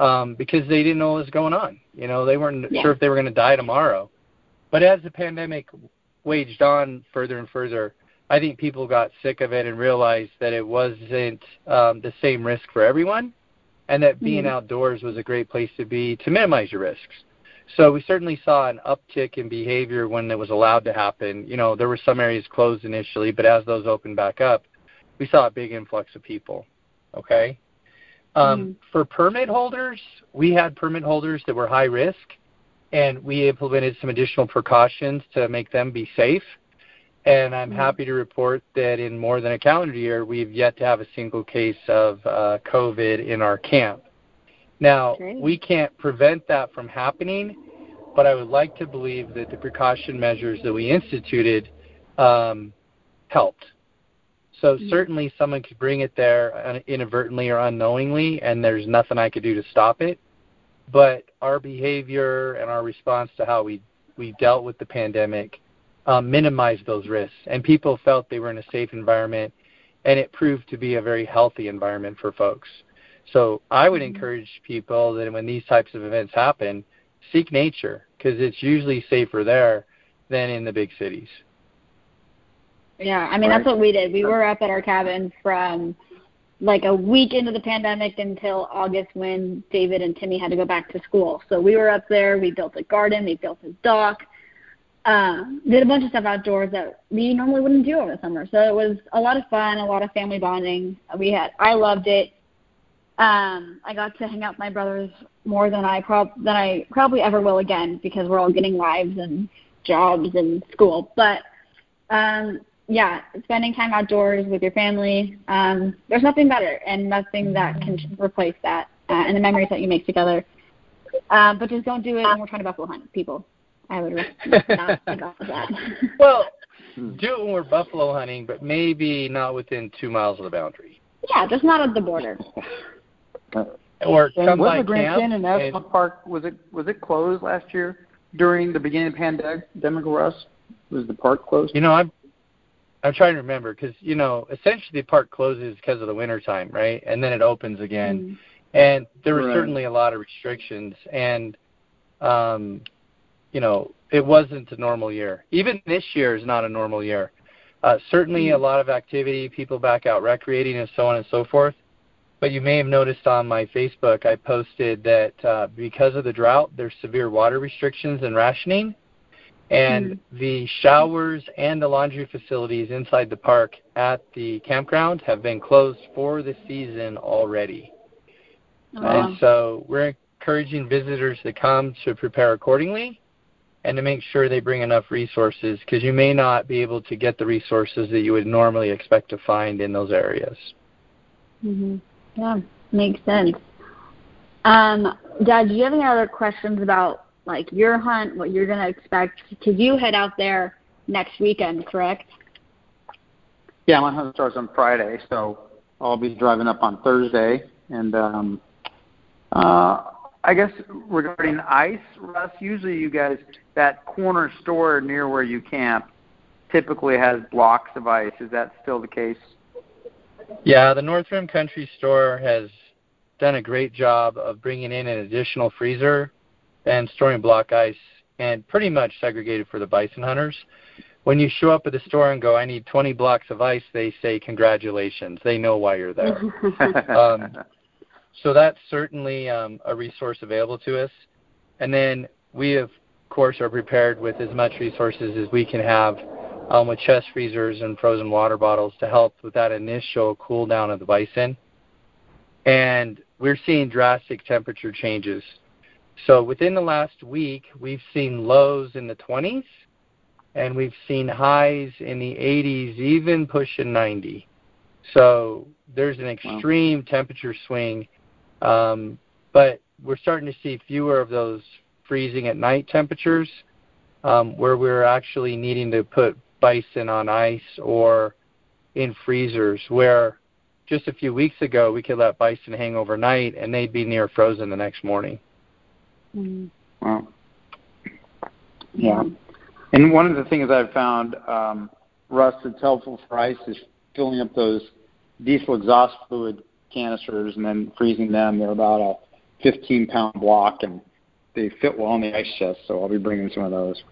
um, because they didn't know what was going on. You know, they weren't yeah. sure if they were going to die tomorrow. But as the pandemic waged on further and further, I think people got sick of it and realized that it wasn't um, the same risk for everyone, and that being mm-hmm. outdoors was a great place to be to minimize your risks. So we certainly saw an uptick in behavior when it was allowed to happen. You know, there were some areas closed initially, but as those opened back up, we saw a big influx of people. Okay. Um, mm-hmm. For permit holders, we had permit holders that were high risk, and we implemented some additional precautions to make them be safe. And I'm mm-hmm. happy to report that in more than a calendar year, we've yet to have a single case of uh, COVID in our camp. Now, Great. we can't prevent that from happening, but I would like to believe that the precaution measures that we instituted um, helped. So mm-hmm. certainly someone could bring it there inadvertently or unknowingly, and there's nothing I could do to stop it. But our behavior and our response to how we we dealt with the pandemic um, minimized those risks, and people felt they were in a safe environment, and it proved to be a very healthy environment for folks. So I would mm-hmm. encourage people that when these types of events happen, seek nature because it's usually safer there than in the big cities. Yeah, I mean right. that's what we did. We were up at our cabin from like a week into the pandemic until August when David and Timmy had to go back to school. So we were up there. We built a garden. We built a dock. Um, did a bunch of stuff outdoors that we normally wouldn't do over the summer. So it was a lot of fun, a lot of family bonding. We had I loved it. Um, I got to hang out with my brothers more than I prob than I probably ever will again because we're all getting lives and jobs and school. But um, yeah, spending time outdoors with your family, um, there's nothing better and nothing that can replace that uh, and the memories that you make together. Um, but just don't do it when we're trying to buffalo hunt people. I would *laughs* not think off of that. *laughs* well, do it when we're buffalo hunting, but maybe not within two miles of the boundary. Yeah, just not at the border. *laughs* Or come was by the Grand camp Canyon National and, Park was it was it closed last year during the beginning of the pandemic? Russ was the park closed? You know, I'm I'm trying to remember because you know essentially the park closes because of the winter time, right? And then it opens again. Mm-hmm. And there were right. certainly a lot of restrictions, and um, you know it wasn't a normal year. Even this year is not a normal year. Uh, certainly mm-hmm. a lot of activity, people back out recreating, and so on and so forth. But you may have noticed on my Facebook, I posted that uh, because of the drought, there's severe water restrictions and rationing, and mm-hmm. the showers and the laundry facilities inside the park at the campground have been closed for the season already. Oh, and so we're encouraging visitors to come to prepare accordingly and to make sure they bring enough resources because you may not be able to get the resources that you would normally expect to find in those areas. Mm-hmm. Yeah, makes sense. Um, Dad, do you have any other questions about like your hunt, what you're gonna expect? Because you head out there next weekend, correct? Yeah, my hunt starts on Friday, so I'll be driving up on Thursday. And um, uh, I guess regarding ice, Russ, usually you guys that corner store near where you camp typically has blocks of ice. Is that still the case? Yeah, the North Rim Country Store has done a great job of bringing in an additional freezer and storing block ice and pretty much segregated for the bison hunters. When you show up at the store and go, I need 20 blocks of ice, they say, congratulations. They know why you're there. *laughs* um, so that's certainly um, a resource available to us. And then we, of course, are prepared with as much resources as we can have um, with chest freezers and frozen water bottles to help with that initial cool down of the bison. And we're seeing drastic temperature changes. So within the last week, we've seen lows in the 20s and we've seen highs in the 80s, even pushing 90. So there's an extreme wow. temperature swing, um, but we're starting to see fewer of those freezing at night temperatures um, where we're actually needing to put bison on ice or in freezers where just a few weeks ago we could let bison hang overnight and they'd be near frozen the next morning. Mm. Wow. Yeah. And one of the things I've found, um, Russ, that's helpful for ice is filling up those diesel exhaust fluid canisters and then freezing them. They're about a 15 pound block and they fit well on the ice chest, so I'll be bringing some of those.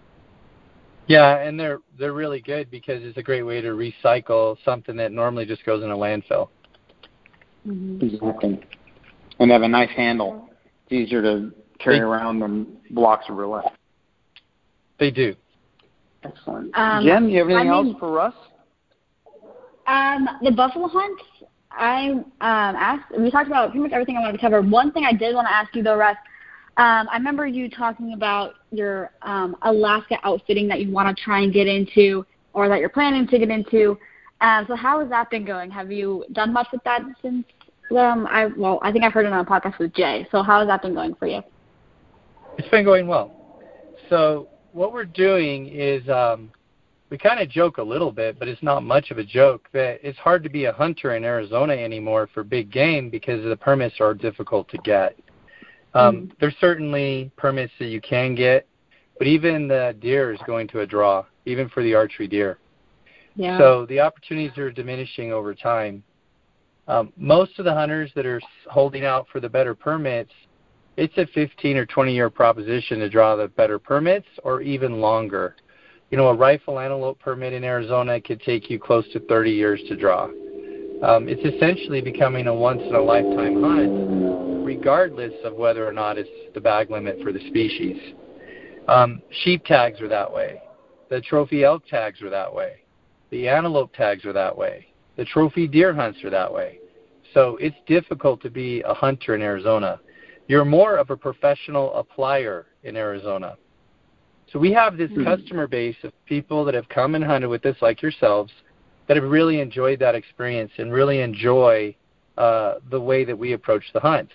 Yeah, and they're they're really good because it's a great way to recycle something that normally just goes in a landfill. Mm-hmm. Exactly. And they have a nice handle. It's easier to carry they, around than blocks of roulette. They do. Excellent. Um, Jen, you have anything I mean, else for us? Um, the buffalo hunts. I um, asked. We talked about pretty much everything I wanted to cover. One thing I did want to ask you though, Russ. Um, I remember you talking about your um, Alaska outfitting that you want to try and get into, or that you're planning to get into. Um, so how has that been going? Have you done much with that since? Um, I well, I think I heard it on a podcast with Jay. So how has that been going for you? It's been going well. So what we're doing is um, we kind of joke a little bit, but it's not much of a joke that it's hard to be a hunter in Arizona anymore for big game because the permits are difficult to get. Um, mm-hmm. There's certainly permits that you can get, but even the deer is going to a draw, even for the archery deer. Yeah. So the opportunities are diminishing over time. Um, most of the hunters that are holding out for the better permits, it's a 15 or 20 year proposition to draw the better permits, or even longer. You know, a rifle antelope permit in Arizona could take you close to 30 years to draw. Um, it's essentially becoming a once in a lifetime hunt regardless of whether or not it's the bag limit for the species. Um, sheep tags are that way. The trophy elk tags are that way. The antelope tags are that way. The trophy deer hunts are that way. So it's difficult to be a hunter in Arizona. You're more of a professional applier in Arizona. So we have this mm-hmm. customer base of people that have come and hunted with us, like yourselves, that have really enjoyed that experience and really enjoy uh, the way that we approach the hunts.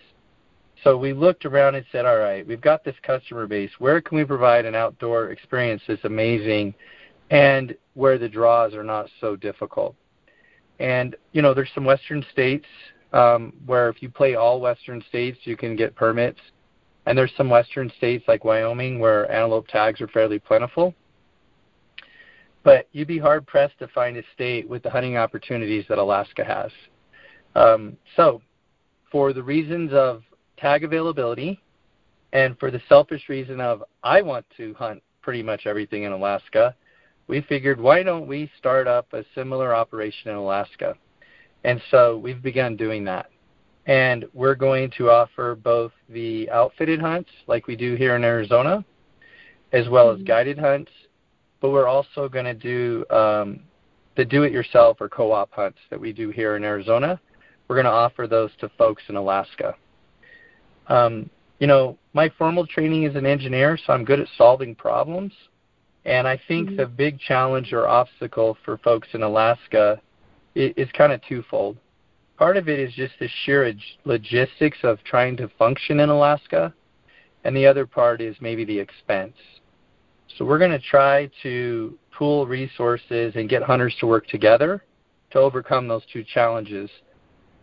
So we looked around and said, all right, we've got this customer base. Where can we provide an outdoor experience that's amazing and where the draws are not so difficult? And, you know, there's some western states um, where if you play all western states, you can get permits. And there's some western states like Wyoming where antelope tags are fairly plentiful. But you'd be hard pressed to find a state with the hunting opportunities that Alaska has. Um, so, for the reasons of tag availability, and for the selfish reason of I want to hunt pretty much everything in Alaska, we figured why don't we start up a similar operation in Alaska? And so we've begun doing that. And we're going to offer both the outfitted hunts like we do here in Arizona, as well mm-hmm. as guided hunts, but we're also going to do um, the do it yourself or co op hunts that we do here in Arizona. We're going to offer those to folks in Alaska. Um, you know, my formal training is an engineer, so I'm good at solving problems. And I think mm-hmm. the big challenge or obstacle for folks in Alaska is, is kind of twofold. Part of it is just the sheer logistics of trying to function in Alaska, and the other part is maybe the expense. So we're going to try to pool resources and get hunters to work together to overcome those two challenges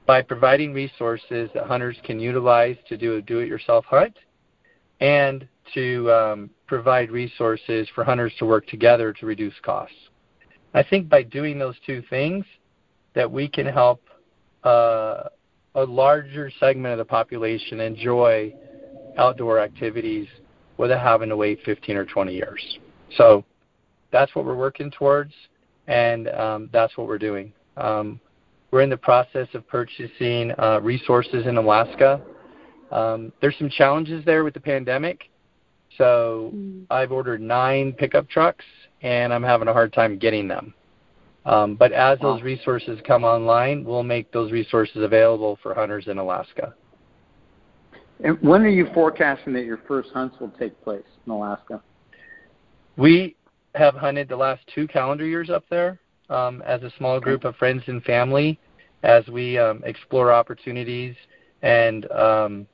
by providing resources that hunters can utilize to do a do-it-yourself hunt and to um, provide resources for hunters to work together to reduce costs. I think by doing those two things that we can help uh, a larger segment of the population enjoy outdoor activities without having to wait 15 or 20 years. So that's what we're working towards, and um, that's what we're doing. Um, we're in the process of purchasing uh, resources in Alaska. Um, there's some challenges there with the pandemic. So Mm. I've ordered nine pickup trucks, and I'm having a hard time getting them. Um, but as those resources come online, we'll make those resources available for hunters in Alaska. And when are you forecasting that your first hunts will take place in Alaska? We have hunted the last two calendar years up there um, as a small group of friends and family as we um, explore opportunities. And um,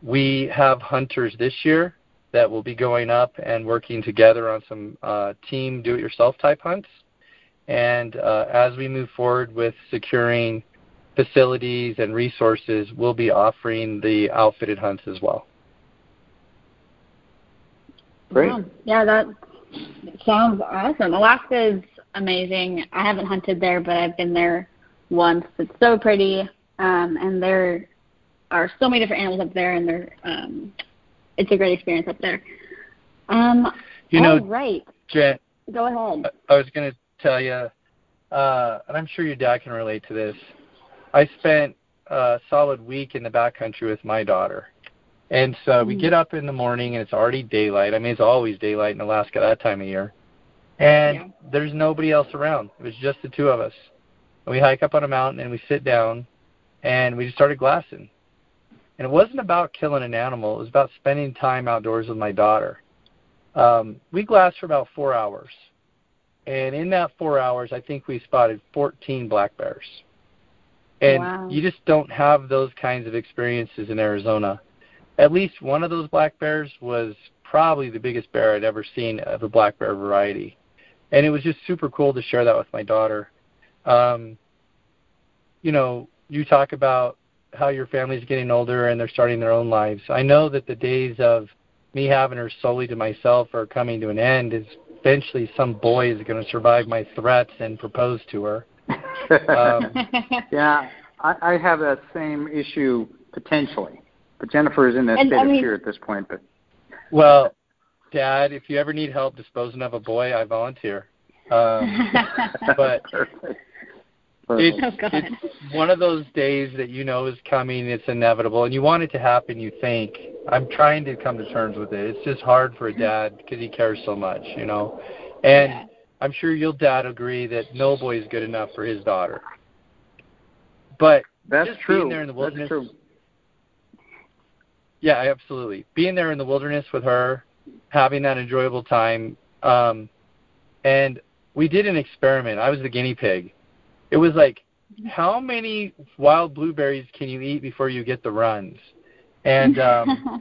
we have hunters this year that will be going up and working together on some uh, team do it yourself type hunts. And uh, as we move forward with securing facilities and resources, we'll be offering the outfitted hunts as well. Great. Wow. Yeah, that sounds awesome. Alaska is amazing. I haven't hunted there, but I've been there once. It's so pretty, um, and there are so many different animals up there, and they're um, it's a great experience up there. Um, You know, all right. Jen, Go ahead. I was going to tell you, uh, and I'm sure your dad can relate to this. I spent a solid week in the backcountry with my daughter. And so we Mhm. get up in the morning and it's already daylight. I mean, it's always daylight in Alaska that time of year. And Yeah. there's nobody else around. It was just the two of us. And we hike up on a mountain and we sit down and we just started glassing. And it wasn't about killing an animal, it was about spending time outdoors with my daughter. Um, we glassed for about four hours. And in that four hours, I think we spotted 14 black bears. And Wow. you just don't have those kinds of experiences in Arizona. At least one of those black bears was probably the biggest bear I'd ever seen of a black bear variety. And it was just super cool to share that with my daughter. Um, you know, you talk about how your family's getting older and they're starting their own lives. I know that the days of me having her solely to myself are coming to an end. Is eventually some boy is going to survive my threats and propose to her. Um, *laughs* yeah, I, I have that same issue potentially, but Jennifer is in that And, state I of mean- fear at this point. But Well, Dad, if you ever need help disposing of a boy, I volunteer. Um, *laughs* but perfect. It's, Oh, it's one of those days that you know is coming. It's inevitable, and you want it to happen. You think. I'm trying to come to terms with it. It's just hard for a dad because he cares so much, you know. And Yeah. I'm sure you'll dad agree that no boy is good enough for his daughter. But That's just true. being there in the wilderness, That's true. Yeah, absolutely. Being there in the wilderness with her, having that enjoyable time, um, and we did an experiment. I was the guinea pig. It was like, how many wild blueberries can you eat before you get the runs? And um,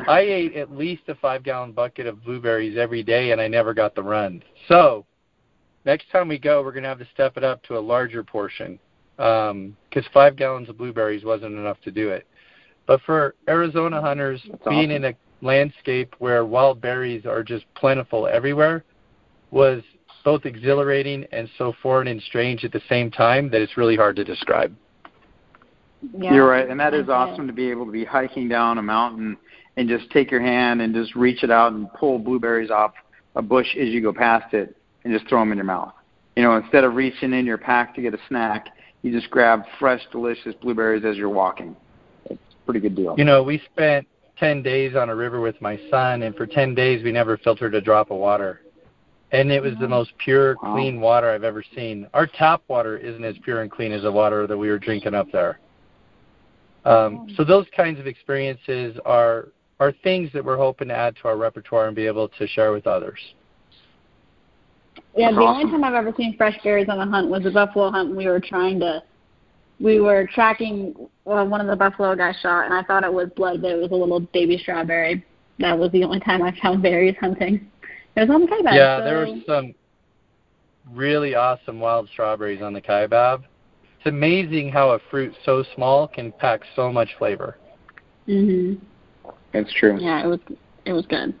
*laughs* I ate at least a five gallon bucket of blueberries every day, and I never got the runs. So next time we go, we're going to have to step it up to a larger portion because five gallons of blueberries wasn't enough to do it. But for Arizona hunters, That's being awesome. in a landscape where wild berries are just plentiful everywhere was both exhilarating and so foreign and strange at the same time that it's really hard to describe. Yeah. You're right, and that is awesome to be able to be hiking down a mountain and just take your hand and just reach it out and pull blueberries off a bush as you go past it and just throw them in your mouth. You know, instead of reaching in your pack to get a snack, you just grab fresh, delicious blueberries as you're walking. It's a pretty good deal. You know, we spent 10 days on a river with my son, and for 10 days we never filtered a drop of water. And it was the most pure, Wow. clean water I've ever seen. Our tap water isn't as pure and clean as the water that we were drinking up there. Um, so those kinds of experiences are are things that we're hoping to add to our repertoire and be able to share with others. Yeah, the only time I've ever seen fresh berries on a hunt was a buffalo hunt. We were trying to, we were tracking well, one of the buffalo guys shot, and I thought it was blood, but it was a little baby strawberry. That was the only time I found berries hunting. It was on the Kaibab. yeah, so, there were some really awesome wild strawberries on the Kaibab. It's amazing how a fruit so small can pack so much flavor. Mhm. That's true. Yeah, it was it was good.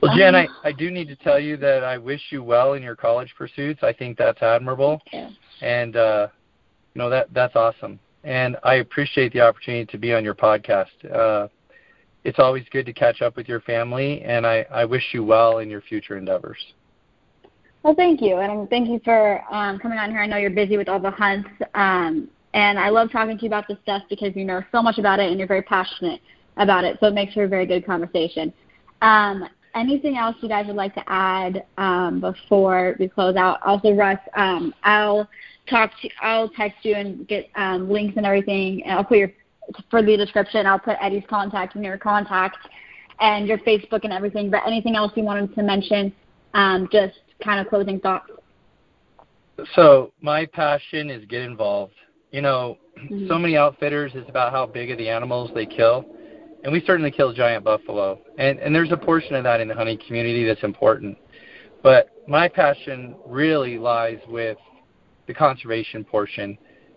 Well, Jen, Um, I, I do need to tell you that I wish you well in your college pursuits. I think that's admirable, Yeah. and uh, you know that that's awesome. And I appreciate the opportunity to be on your podcast. Uh, it's always good to catch up with your family, and I, I wish you well in your future endeavors. Well, thank you, and thank you for um, coming on here. I know you're busy with all the hunts, um, and I love talking to you about this stuff because you know so much about it and you're very passionate. about it. So it makes for a very good conversation. Um, anything else you guys would like to add um, before we close out? Also, Russ, um, I'll talk to, I'll text you and get um, links and everything, and I'll put your for the description. I'll put Eddie's contact and your contact and your Facebook and everything. But anything else you wanted to mention? Um, just kind of closing thoughts. So my passion is get involved. You know, Mm-hmm. so many outfitters is about how big are the animals they kill, and we certainly kill giant buffalo, and and there's a portion of that in the hunting community that's important. But my passion really lies with the conservation portion,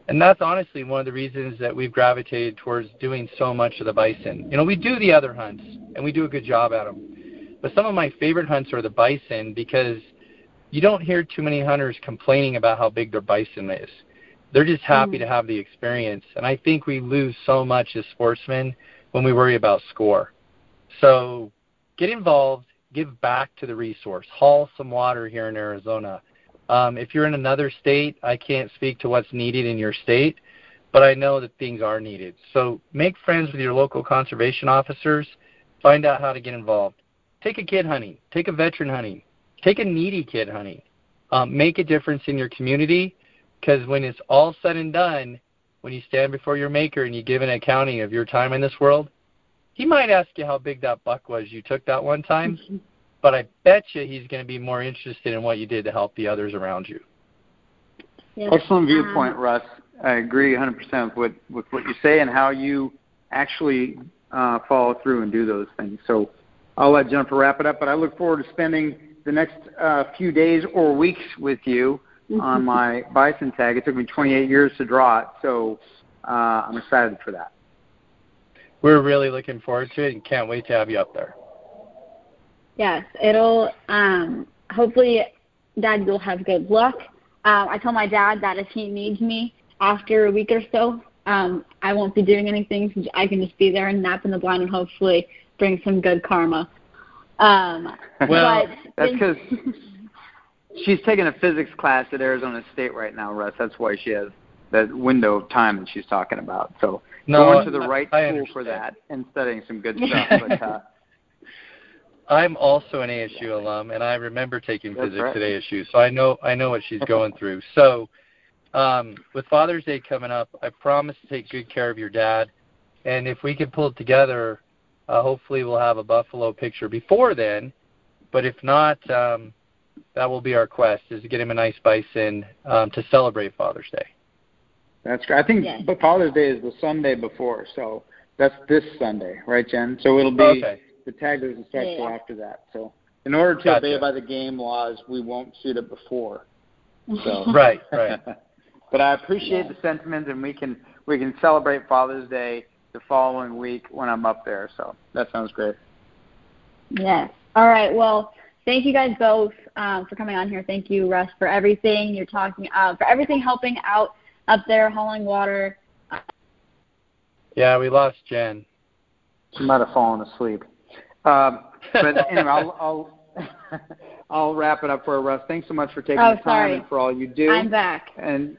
and that's honestly one of the reasons that we've gravitated towards doing so much of the bison. You know, we do the other hunts, and we do a good job at them, but some of my favorite hunts are the bison because you don't hear too many hunters complaining about how big their bison is they're just happy Mm. to have the experience. And I think we lose so much as sportsmen when we worry about score. So get involved, give back to the resource, haul some water here in Arizona. Um, if you're in another state, I can't speak to what's needed in your state, but I know that things are needed. So make friends with your local conservation officers, find out how to get involved. Take a kid hunting, take a veteran hunting, take a needy kid hunting. Um, make a difference in your community because when it's all said and done, when you stand before your maker and you give an accounting of your time in this world, he might ask you how big that buck was you took that one time, *laughs* but I bet you he's going to be more interested in what you did to help the others around you. Yeah. Excellent viewpoint, Um, Russ. I agree 100% with with what you say and how you actually uh, follow through and do those things. So I'll let Jennifer wrap it up, but I look forward to spending the next uh, few days or weeks with you on my bison tag. It took me 28 years to draw it, so uh, I'm excited for that. We're really looking forward to it and can't wait to have you up there. Yes, it'll. Um, hopefully, Dad, you'll have good luck. Um, I told my dad that if he needs me after a week or so, um, I won't be doing anything. I can just be there and nap in the blind and hopefully bring some good karma. Um, Well, but That's because she's taking a physics class at Arizona State right now, Russ. That's why she has that window of time that she's talking about. So No, going to the right I school for that and studying some good *laughs* stuff. But uh, I'm also an ASU alum, and I remember taking That's physics right. at ASU, so I know I know what she's going through. *laughs* So, um, with Father's Day coming up, I promise to take good care of your dad, and if we could pull it together, uh, hopefully we'll have a buffalo picture before then. But if not, um, that will be our quest: is to get him a nice bison um, to celebrate Father's Day. that's great. I think Yes. Father's Day is the Sunday before, so that's this Sunday, right, Jen? So it'll be Okay. The tag doesn't start till after that. So in order to Gotcha. obey by the game laws, we won't shoot it before. So *laughs* Right, right. *laughs* but I appreciate the sentiment, and we can we can celebrate Father's Day the following week when I'm up there. So that sounds great. Yes. All right. Well, thank you guys both um, for coming on here. Thank you, Russ, for everything you're talking uh, for everything helping out up there, hauling water. Yeah, we lost Jen. She might have fallen asleep. Um, but *laughs* anyway, I'll I'll, *laughs* I'll wrap it up for Russ. Thanks so much for taking Oh, the time sorry. and for all you do. I'm back. And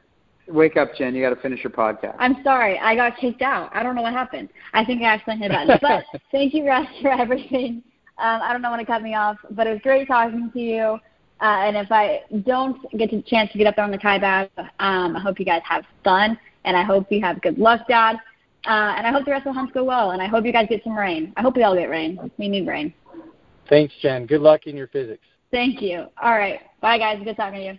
wake up, Jen. You got to finish your podcast. I'm sorry. I got kicked out. I don't know what happened. I think I accidentally hit a button. But *laughs* thank you, Russ, for everything. Um, I don't know when to cut me off, but it was great talking to you. Uh, and if I don't get a chance to get up there on the kaibab, um, I hope you guys have fun, and I hope you have good luck, Dad. Uh, and I hope the rest of the hunts go well, and I hope you guys get some rain. I hope we all get rain. We need rain. Thanks, Jen. Good luck in your physics. Thank you. All right. Bye, guys. Good talking to you.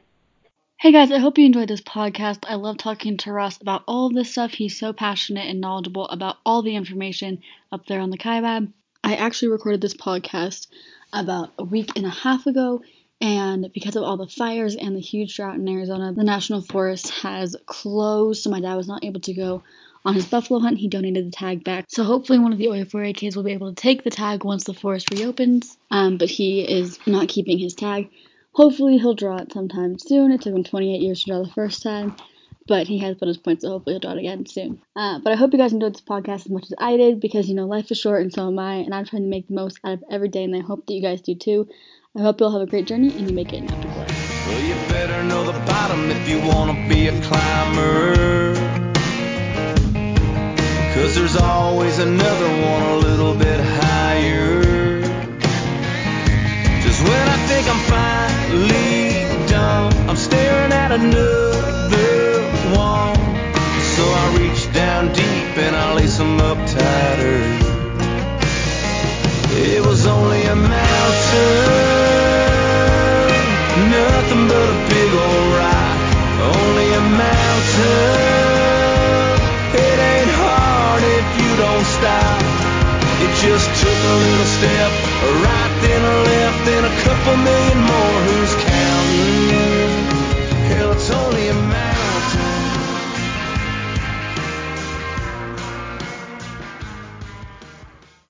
Hey guys, I hope you enjoyed this podcast. I love talking to Russ about all of this stuff. He's so passionate and knowledgeable about all the information up there on the Kaibab. I actually recorded this podcast about a week and a half ago, and because of all the fires and the huge drought in Arizona, the National Forest has closed, so my dad was not able to go on his buffalo hunt. He donated the tag back. So hopefully one of the Oya kids will be able to take the tag once the forest reopens, um, but he is not keeping his tag. Hopefully he'll draw it sometime soon. It took him 28 years to draw the first time, but he has his points, so hopefully he'll draw it again soon. Uh, but I hope you guys enjoyed this podcast as much as I did, because you know life is short and so am I, and I'm trying to make the most out of every day, and I hope that you guys do too. I hope you'll have a great journey and you make it Afterglow. Well, you better know the bottom if you wanna be a climber. Cause there's always another one a little bit higher. Just when I think I'm finally done, I'm staring at another one. So I reach down deep and I lace them up tighter. It was only a matter.